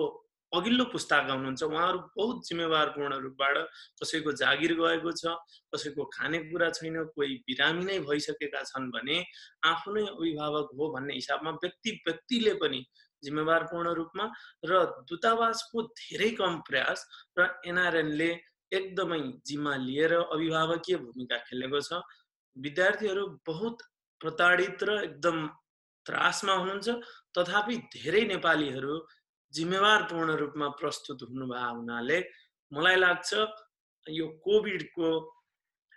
अघिल्लो पुस्ताका हुनुहुन्छ। उहाँहरू बहुत जिम्मेवारपूर्ण रूपबाट कसैको जागिर गएको छ कसैको खानेकुरा छैन कोही बिरामी नै भइसकेका छन् भने आफ्नो अभिभावक हो भन्ने हिसाबमा व्यक्ति व्यक्तिले पनि जिम्मेवारपूर्ण रूपमा र दूतावासको धेरै कम प्रयास र एनआरएनले एकदमै जिम्मा लिएर अभिभावकीय भूमिका खेलेको छ। विद्यार्थीहरू बहुत प्रताडित र एकदम त्रासमा हुनुहुन्छ। तथापि धेरै नेपालीहरू जिम्मेवारपूर्ण रूपमा प्रस्तुत हुनुभएको हुनाले मलाई लाग्छ यो कोभिडको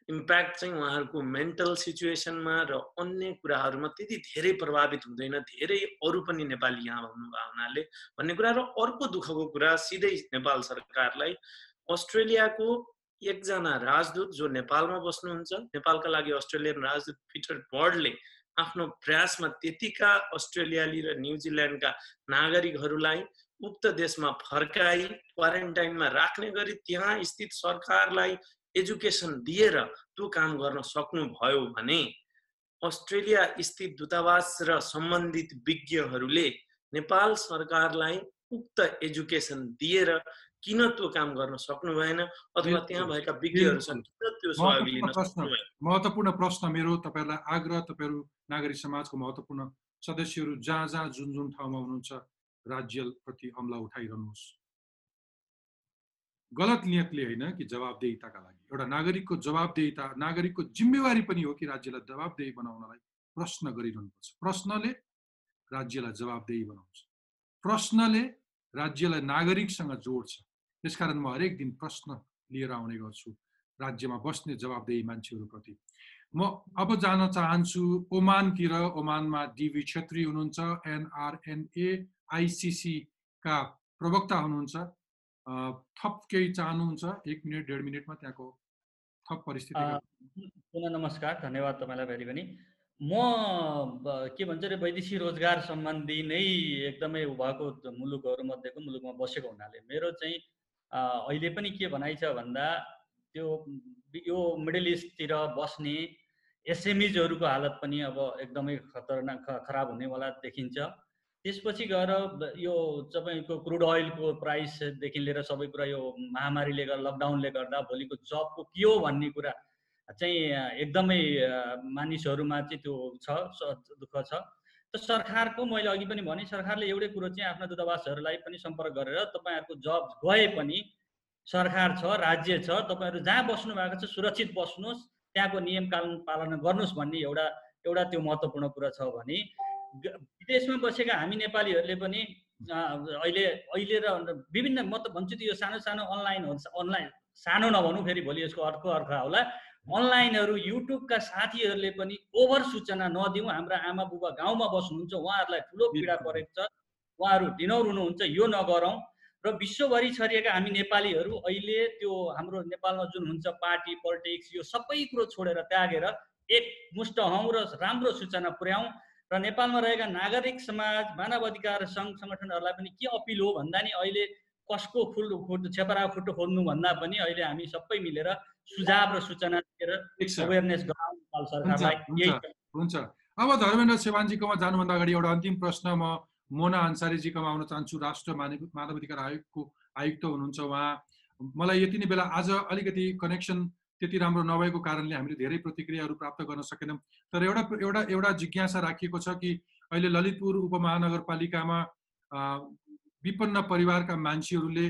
इम्प्याक्ट चाहिँ उहाँहरूको मेन्टल सिचुएसनमा र अन्य कुराहरूमा त्यति धेरै प्रभावित हुँदैन धेरै अरू पनि नेपाली यहाँ हुनुभएको हुनाले भन्ने कुरा र अर्को दुःखको कुरा सिधै नेपाल सरकारलाई अस्ट्रेलियाको एकजना राजदूत जो नेपालमा बस्नुहुन्छ नेपालका लागि अस्ट्रेलियन राजदूत पिटर बर्डले आफ्नो प्रयासमा त्यतिका अस्ट्रेलियाली र न्युजिल्यान्डका नागरिकहरूलाई उक्त देशमा फर्काई क्वारेन्टाइनमा राख्ने गरी त्यहाँ स्थित सरकारलाई एजुकेसन दिएर त्यो काम गर्न सक्नुभयो भने अस्ट्रेलिया स्थित दूतावास र सम्बन्धित विज्ञहरूले नेपाल सरकारलाई उक्त एजुकेसन दिएर किन त्यो काम गर्न सक्नु भएन अथवा त्यहाँ भएका विज्ञहरूसँग किन त्यो सहयोग लिन महत्त्वपूर्ण प्रश्न मेरो तपाईँहरूलाई आग्रह तपाईँहरू नागरिक समाजको महत्त्वपूर्ण सदस्यहरू जहाँ जहाँ जुन जुन ठाउँमा हुनुहुन्छ राज्यप्रति हमला उठाइरहनुहोस् गलत नियतले होइन कि जवाबदेहिताका लागि। एउटा नागरिकको जवाबदेहिता नागरिकको जिम्मेवारी पनि हो कि राज्यलाई जवाबदेही बनाउनलाई प्रश्न गरिरहनुपर्छ। प्रश्नले राज्यलाई जवाबदेही बनाउँछ। प्रश्नले राज्यलाई नागरिकसँग जोड्छ। त्यसकारण म हरेक दिन प्रश्न लिएर आउने गर्छु। राज्यमा बस्ने जवाबदेही मान्छेहरूप्रति। म अब जान चाहन्छु ओमानतिर। ओमानमा डिभी छेत्री हुनुहुन्छ एनआरएनए आइसिसीका प्रवक्ता हुनुहुन्छ। थप केही चाहनुहुन्छ एक मिनट डेढ मिनटमा त्यहाँको थप परिस्थिति पुनः नमस्कार धन्यवाद तपाईँलाई फेरि पनि। म के भन्छ अरे वैदेशिक रोजगार सम्बन्धी नै एकदमै भएको मुलुकहरूमध्येको मुलुकमा बसेको हुनाले मेरो चाहिँ अहिले पनि के भनाइ छ भन्दा त्यो यो मिडल इस्टतिर बस्ने एसएमइजहरूको हालत पनि अब एकदमै खतरनाक खराब हुनेवाला देखिन्छ। त्यसपछि गएर यो तपाईँको क्रुड अइलको प्राइसदेखि लिएर सबै कुरा यो महामारीले गर्दा लकडाउनले गर्दा भोलिको जबको के हो भन्ने कुरा चाहिँ एकदमै मानिसहरूमा चाहिँ त्यो छ दुःख छ। त सरकारको मैले अघि पनि भने सरकारले एउटै कुरो चाहिँ आफ्ना दूतावासहरूलाई पनि सम्पर्क गरेर तपाईँहरूको जब गए पनि सरकार छ राज्य छ तपाईँहरू जहाँ बस्नु भएको छ सुरक्षित बस्नुहोस् त्यहाँको नियम कानुन पालना गर्नुहोस् भन्ने एउटा एउटा त्यो महत्त्वपूर्ण कुरा छ भने विदेशमा बसेका हामी नेपालीहरूले पनि अहिले अहिले र विभिन्न म त भन्छु त्यो सानो सानो अनलाइन अनलाइन सानो नभनौँ फेरि भोलि यसको अर्को अर्थ होला अनलाइनहरू युट्युबका साथीहरूले पनि ओभर सूचना नदिउँ। हाम्रा आमा बुबा गाउँमा बस्नुहुन्छ उहाँहरूलाई ठुलो पीडा परेको छ। उहाँहरू ढिनौर हुनुहुन्छ यो नगरौँ। र विश्वभरि छरिएका हामी नेपालीहरू अहिले त्यो हाम्रो नेपालमा जुन हुन्छ पार्टी पोलिटिक्स यो सबै कुरो छोडेर त्यागेर एक मुष्ट हौँ र राम्रो सूचना पुर्याउँ। र नेपालमा रहेका नागरिक समाज मानव अधिकार सङ्घ सङ्गठनहरूलाई पनि के अपिल हो भन्दा नि अहिले कसको खुल खुट्टो छेपरा खुट्टो खोज्नु भन्दा पनि अहिले हामी सबै मिलेर सुझाव र सूचना दिएर अवेरनेस गराउनु सरकारलाई। हुन्छ अब धर्मेन्द्र सेवानजीकोमा जानुभन्दा अगाडि एउटा अन्तिम प्रश्न म मोना अन्सारीजीकोमा आउन चाहन्छु। राष्ट्र मानव मानवाधिकार आयोगको आयुक्त हुनुहुन्छ उहाँ। मलाई यति नै बेला आज अलिकति कनेक्सन त्यति राम्रो नभएको कारणले हामीले धेरै प्रतिक्रियाहरू प्राप्त गर्न सकेनौँ। तर एउटा एउटा एउटा जिज्ञासा राखिएको छ कि अहिले ललितपुर उपमहानगरपालिकामा विपन्न परिवारका मान्छेहरूले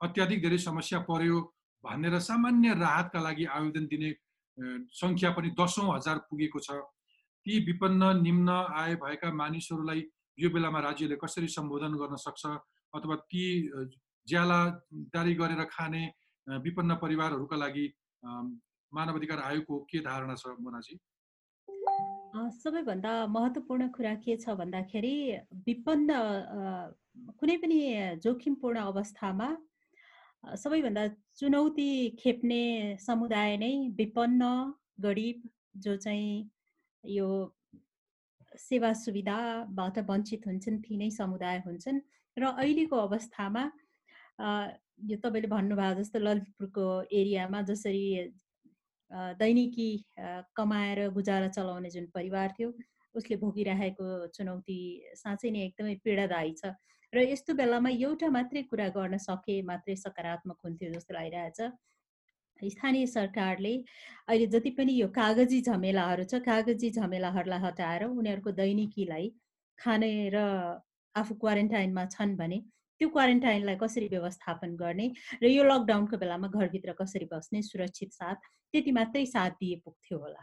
अत्याधिक धेरै समस्या पर्यो भनेर सामान्य राहतका लागि आवेदन दिने सङ्ख्या पनि दसौँ हजार पुगेको छ। ती विपन्न निम्न आय भएका मानिसहरूलाई यो बेलामा राज्यले कसरी सम्बोधन गर्न सक्छ? अथवा ती ज्याला जारी गरेर खाने विपन्न परिवारहरूका लागि मानवाधिकार आयोगको के धारणा छ मोनाजी? सबैभन्दा महत्त्वपूर्ण कुरा के छ भन्दाखेरि विपन्न कुनै पनि जोखिमपूर्ण अवस्थामा सबैभन्दा चुनौती खेप्ने समुदाय नै विपन्न गरिब जो चाहिँ यो सेवा सुविधाबाट वञ्चित हुन्छन् ती नै समुदाय हुन्छन्। र अहिलेको अवस्थामा यो तपाईँले भन्नुभयो जस्तो ललितपुरको एरियामा जसरी दैनिकी कमाएर गुजारा चलाउने जुन परिवार थियो उसले भोगिरहेको चुनौती साँच्चै नै एकदमै पीडादायी छ। र यस्तो बेलामा एउटा मात्रै कुरा गर्न सके मात्रै सकारात्मक हुन्थ्यो जस्तो लागिरहेछ। स्थानीय सरकारले अहिले जति पनि यो कागजी झमेलाहरू छ कागजी झमेलाहरूलाई हटाएर उनीहरूको दैनिकीलाई खाने र आफू क्वारेन्टाइनमा छन् भने त्यो क्वारेन्टाइनलाई कसरी व्यवस्थापन गर्ने र यो लकडाउनको बेलामा घरभित्र कसरी बस्ने सुरक्षित साथ त्यति मात्रै साथ दिए पुग्थ्यो होला।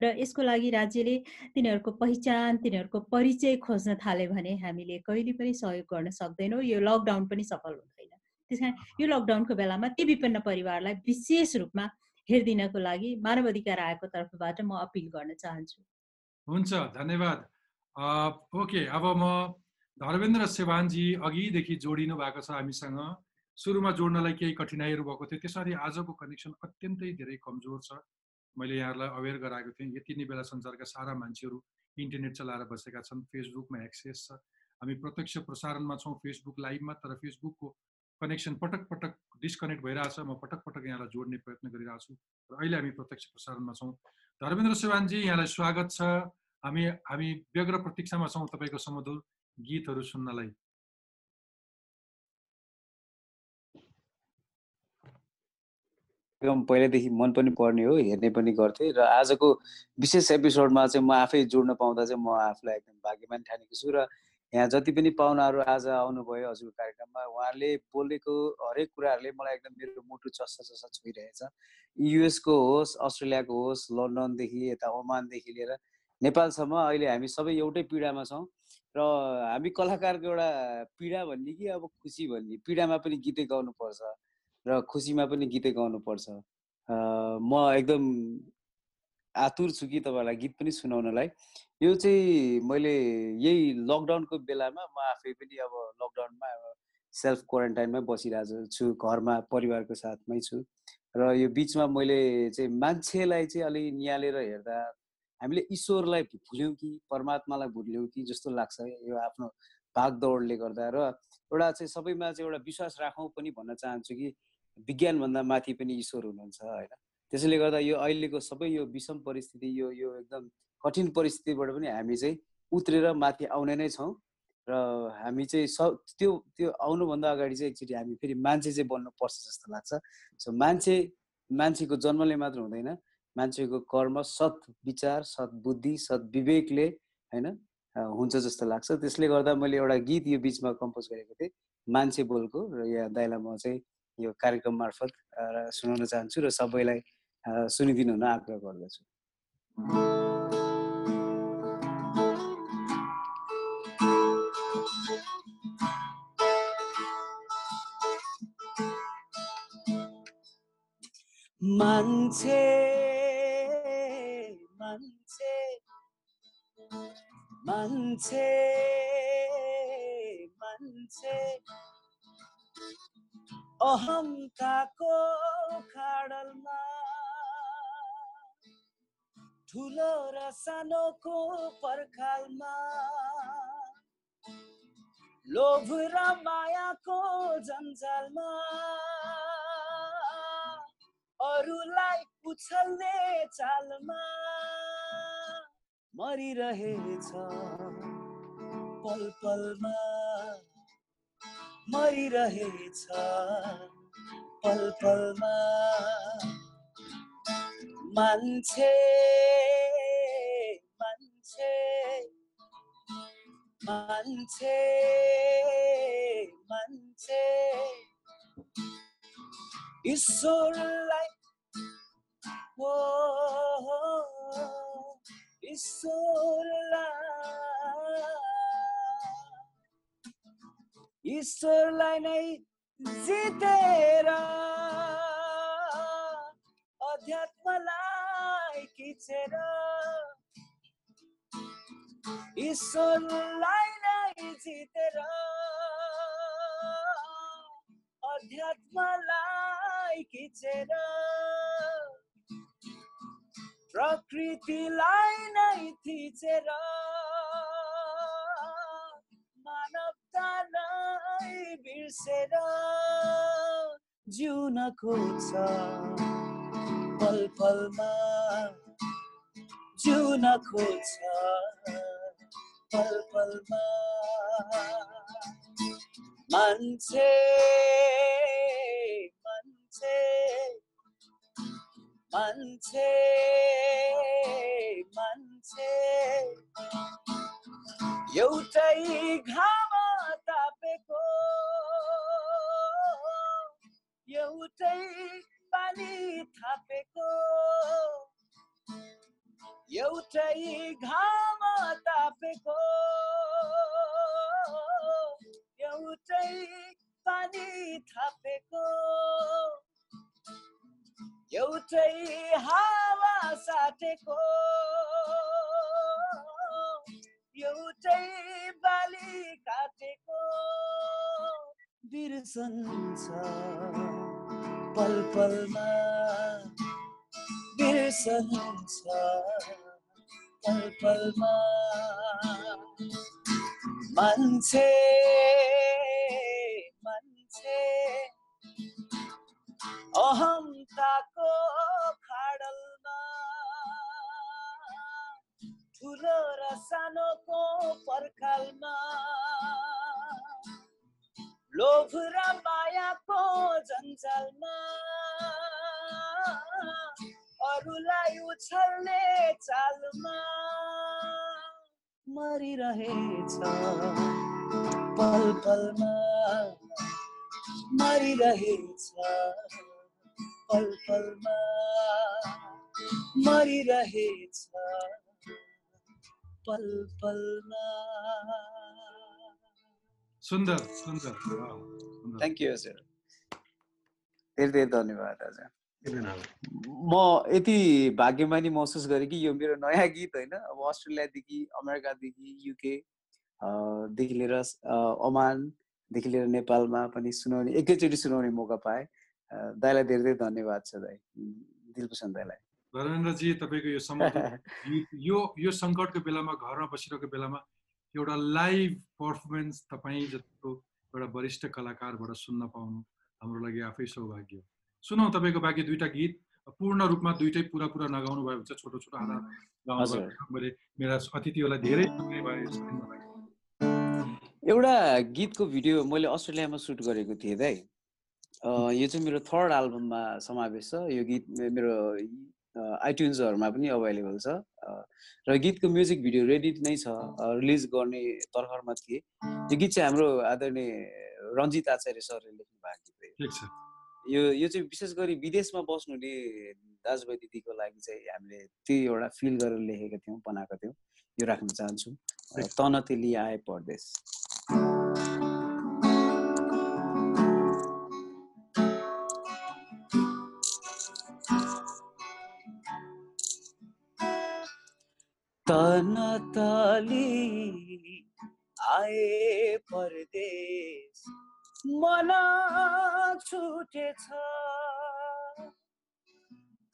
र यसको लागि राज्यले तिनीहरूको पहिचान तिनीहरूको परिचय खोज्न थाल्यो भने हामीले कहिले पनि सहयोग गर्न सक्दैनौँ। यो लकडाउन पनि सफल हुँदैन। त्यस कारण यो लकडाउनको बेलामा ती विभिन्न परिवारलाई विशेष रूपमा हेरिदिनको लागि मानव अधिकार आयोगको तर्फबाट म अपिल गर्न चाहन्छु। हुन्छ धन्यवाद। ओके अब म धर्मेन्द्र सेवानजी अघिदेखि जोडिनु भएको छ हामीसँग। सुरुमा जोड्नलाई केही कठिनाइहरू भएको थियो। त्यसरी आजको कनेक्सन अत्यन्तै धेरै कमजोर छ। मैले यहाँहरूलाई अवेर गराएको थिएँ। यति नै बेला संसारका सारा मान्छेहरू इन्टरनेट चलाएर बसेका छन् फेसबुकमा एक्सेस छ। हामी प्रत्यक्ष प्रसारणमा छौँ। फेसबुक लाइभमा तर फेसबुकको कनेक्सन पटक पटक डिस्कनेक्ट भइरहेछ। म पटक पटक यहाँलाई जोड्ने प्रयत्न गरिरहेको छु र अहिले हामी प्रत्यक्ष प्रसारणमा छौँ। धर्मेन्द्र सेवानजी यहाँलाई स्वागत छ। हामी हामी व्यग्र प्रतीक्षामा छौँ। तपाईँको समधुर गीतहरू सुन्नलाई। पहिल्यैदेखि मन पनि पर्ने हो हेर्ने पनि गर्थेँ र आजको विशेष एपिसोडमा चाहिँ म आफै जोड्न पाउँदा चाहिँ म आफूलाई एकदम भाग्यमान ठानेको छु र यहाँ जति पनि पाहुनाहरू आज आउनुभयो हजुरको कार्यक्रममा उहाँहरूले बोलेको हरेक कुराहरूले मलाई एकदम मेरो मुटु चस्सा चस्सा छोइरहेछ। युएसको होस् अस्ट्रेलियाको होस् लन्डनदेखि यता ओमानदेखि लिएर नेपालसम्म अहिले हामी सबै एउटै पीडामा छौँ। र हामी कलाकारको एउटा पीडा भन्ने कि अब खुसी भन्ने पीडामा पनि गीतै गाउनुपर्छ र खुसीमा पनि गीतै गाउनुपर्छ। म एकदम आतुर छु कि तपाईँहरूलाई गीत पनि सुनाउनलाई। यो चाहिँ मैले यही लकडाउनको बेलामा म आफै पनि अब लकडाउनमा सेल्फ क्वारेन्टाइनमै बसिरहेको छु घरमा परिवारको साथमै छु। र यो बिचमा मैले चाहिँ मान्छेलाई चाहिँ अलि निहालेर हेर्दा हामीले ईश्वरलाई भुल्यौँ कि परमात्मालाई भुल्यौँ कि जस्तो लाग्छ यो आफ्नो भागदौडले गर्दा र एउटा चाहिँ सबैमा चाहिँ एउटा विश्वास राखौँ पनि भन्न चाहन्छु कि विज्ञानभन्दा माथि पनि ईश्वर हुनुहुन्छ होइन? त्यसैले गर्दा यो अहिलेको सबै यो विषम परिस्थिति यो यो एकदम कठिन परिस्थितिबाट पनि हामी चाहिँ उत्रेर माथि आउने नै छौँ र हामी चाहिँ स त्यो त्यो आउनुभन्दा अगाडि चाहिँ एकचोटि हामी फेरि मान्छे चाहिँ बन्नुपर्छ जस्तो लाग्छ। सो मान्छे मान्छेको जन्मले मात्र हुँदैन। मान्छेको कर्म सत् विचार सद्बुद्धि सद्विवेकले होइन हुन्छ जस्तो लाग्छ। त्यसले गर्दा मैले एउटा गीत यो बिचमा कम्पोज गरेको थिएँ मान्छे बोलको र यहाँ दाइलाई म चाहिँ यो कार्यक्रम मार्फत सुनाउन चाहन्छु र सबैलाई सुनिदिनु हुन आग्रह गर्दछु। मान्छे मान्छे मान्छे अहमताको खाडलमा ठुलो र सानोको पर्खालमा लोभ र मायाको जन्जालमा अरूलाई उछल्ने चालमा मरिरहेछ। पल पलमा मरिरहेछ। पल पलमा मान्छे मान्छे मान्छे मान्छे। ईश्वरलाई ईश्वरलाई ईश्वरलाई नै जितेर अध्यात्मलाई खिचेर ईश्वरलाई नै जितेर अध्यात्मलाई खिचेर प्रकृतिलाई नै थिचेर मानवतालाई बिर्सेर जिउन खोज्छ। पल पलमा जिउन खोज्छ। पल पलमा मान्छे मान्छे मान्छे मान्छे एउटै घाम तापेको एउटै पानी थापेको एउटै घाम तापेको एउटै पानी थापेको एउटै हावा साटेको एउटै बाली काटेको। बिर्सन्छ पल पलमा बिर्सन्छ पल पलमा मान्छे मान्छे खाडलमा ठुलो र सानोको पर्खालमा लोभ र मायाको जन्जालमा अरूलाई उछल्ने चालमा मरिरहेछ पल पलमा मरिरहेछ पल पलमा मरिरहेछ पल पलमा सुन्दर सुन्दर। सुन्दर। थ्याङ्क यू हजुर। धेरै धेरै धन्यवाद हजुर। म यति भाग्यमानी महसुस गरेँ कि यो मेरो नयाँ गीत होइन अब अस्ट्रेलियादेखि अमेरिकादेखि युके देखि लिएर ओमानदेखि लिएर नेपालमा पनि सुनाउने एकैचोटि सुनाउने मौका पाएँ। दाईलाई धेरै धेरै धन्यवाद छ दाई दिलभूषण दाईलाई। धर्मेन्द्रजी तपाईँको यो समग्र गीत (laughs) यो यो सङ्कटको बेलामा घरमा बसिरहेको बेलामा एउटा लाइभ पर्फर्मेन्स तपाईँ जतिको एउटा वरिष्ठ कलाकारबाट सुन्न पाउनु हाम्रो लागि आफै सौभाग्य हो सुनौ तपाईँको बाँकी दुईवटा गीत पूर्ण रूपमा दुइटै पुरा पुरा नगाउनु भयो भने चाहिँ छोटो छोटो आधा गाउनु हजुर। भयो मैले मेरा अतिथिहरूलाई धेरै। एउटा गीतको भिडियो मैले अस्ट्रेलियामा सुट गरेको थिएँ दाइ यो चाहिँ मेरो थर्ड एल्बममा समावेश छ यो गीत मेरो आइट्युन्सहरूमा पनि अभाइलेबल छ। र गीतको म्युजिक भिडियो रेडी नै छ। रिलिज गर्ने तर्खरमा थिए। यो गीत चाहिँ हाम्रो आदरणीय रञ्जित आचार्य सरले लेख्नु भएको गीत छ। यो यो चाहिँ विशेष गरी विदेशमा बस्नुहुने दाजुभाइ दिदीको लागि चाहिँ हामीले त्यो एउटा फिल गरेर लेखेका थियौँ बनाएको थियौँ। यो राख्न चाहन्छु। अँ, तन तेली आए परदेश। तन तली आए परदेश मन छुटेछ।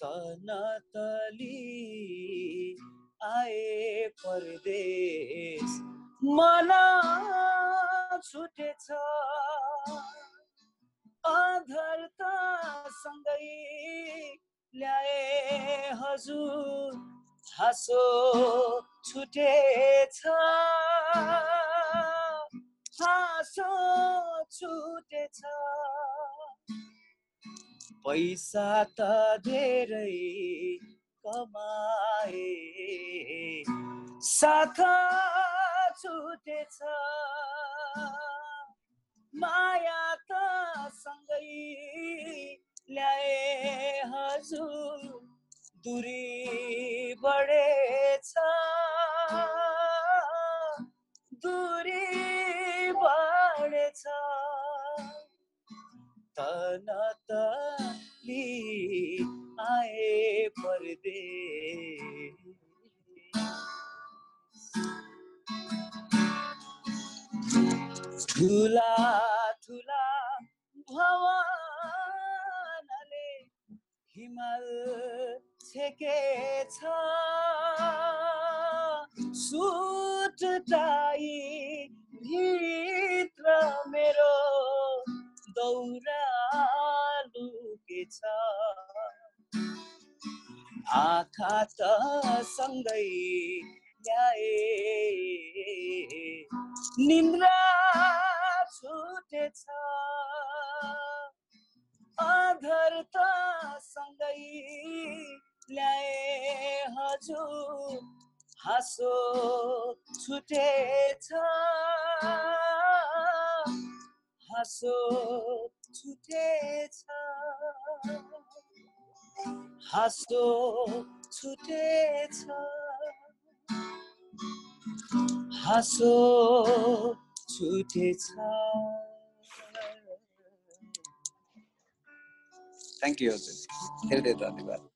तन तली आए परदेश मन छुटेछ। अधरता सँगै ल्याए हजुर। हाँसो छुटेछ। हाँसो छुटेछ। पैसा त धेरै कमाए। साथ छुटेछ। माया त सँगै ल्याए हजुर। दुरी बढेछ दुरी बढेछ तन तली आए परदेश ठुला ठुला भवनले हिमाल छेकेछ सुट टाई भित्र मेरो दौरा लुकेछ आँखा त सँगै ल्याए निन्द्रा छुटेछ अधर त सँगै ल्याए हजुर हाँसो छुटेछ हाँसो छुटेछ हाँसो छुटेछ हाँसो छुटेछ थ्याङ्क यू हजुर धेरै धेरै धन्यवाद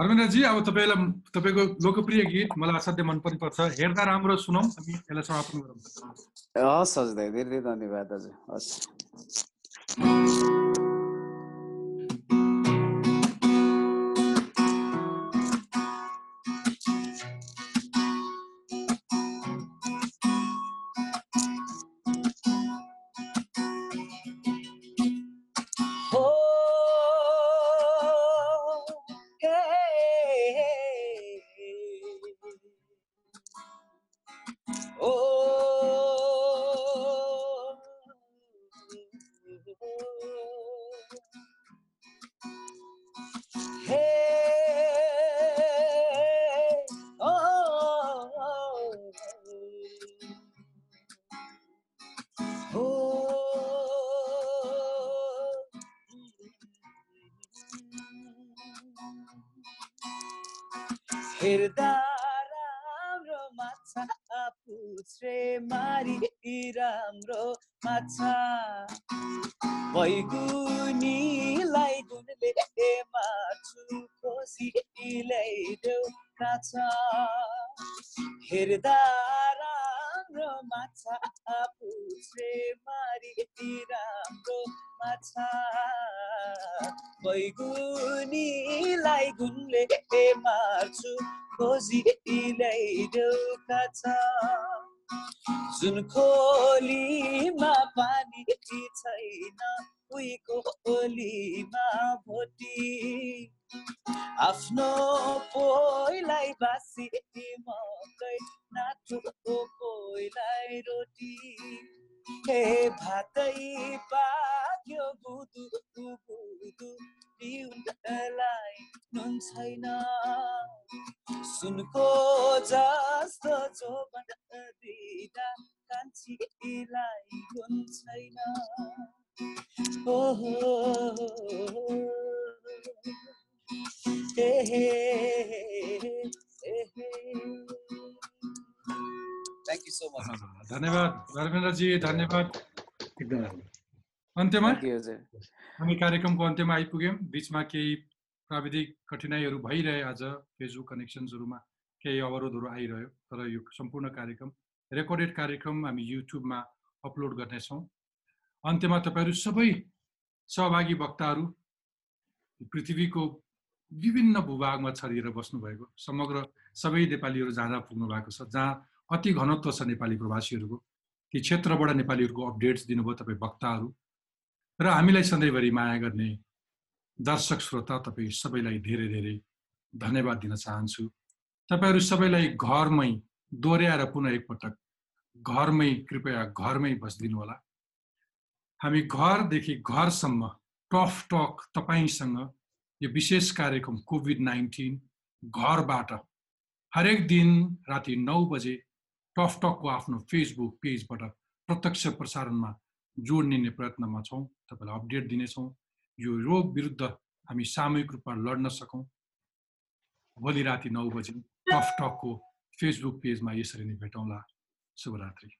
धर्मेन्द्रजी अब तपाईँलाई तपाईँको लोकप्रिय गीत मलाई असाध्यै मन पर्छ हेर्दा राम्रो सुनौँ हामी यसलाई समापन गरौँ। हस् हजुर धेरै धेरै धन्यवाद हजुर हस्। पाक्यो बुदु बुदु पिउनलाई नुन छैन सुनको जस्तो जोबन दिँदा कान्छीलाई गुण छैन ओहो थ्याङ्क यू सो मच धन्यवाद धर्मेन्द्रजी धन्यवाद। एकदम राम्रो। अन्त्यमा? हामी कार्यक्रमको अन्त्यमा आइपुग्यौँ। बिचमा केही प्राविधिक कठिनाइहरू भइरहे आज फेसबुक कनेक्सन्सहरूमा केही अवरोधहरू आइरह्यो तर यो सम्पूर्ण कार्यक्रम रेकर्डेड कार्यक्रम हामी युट्युबमा अपलोड गर्नेछौँ। अन्त्यमा तपाईँहरू सबै सहभागी वक्ताहरू पृथ्वीको विभिन्न भूभागमा छरिएर बस्नुभएको समग्र सबै नेपालीहरू जहाँ जहाँ पुग्नु भएको छ जहाँ अति घनत्व छ नेपाली प्रवासीहरूको। ती क्षेत्रबाट नेपालीहरूको अपडेट्स दिनुभयो तपाईँ वक्ताहरू र हामीलाई सधैँभरि माया गर्ने दर्शक श्रोता तपाईँ सबैलाई धेरै धेरै धन्यवाद दिन चाहन्छु। तपाईँहरू सबैलाई घरमै दोहोऱ्याएर पुनः एकपटक घरमै कृपया घरमै बसिदिनु होला हामी घरदेखि घरसम्म टफ टक तपाईँसँग यो विशेष कार्यक्रम कोभिड नाइन्टिन घरबाट हरेक दिन राति नौ बजे टफ टकको आफ्नो फेसबुक पेजबाट प्रत्यक्ष प्रसारणमा जोड्ने प्रयत्नमा छौँ तपाईँलाई अपडेट दिनेछौँ। यो रोग विरुद्ध हामी सामूहिक रूपमा लड्न सकौँ। भोलि राति नौ बजे टफ टकको फेसबुक पेजमा यसरी नै भेटौँला। शुभरात्रि।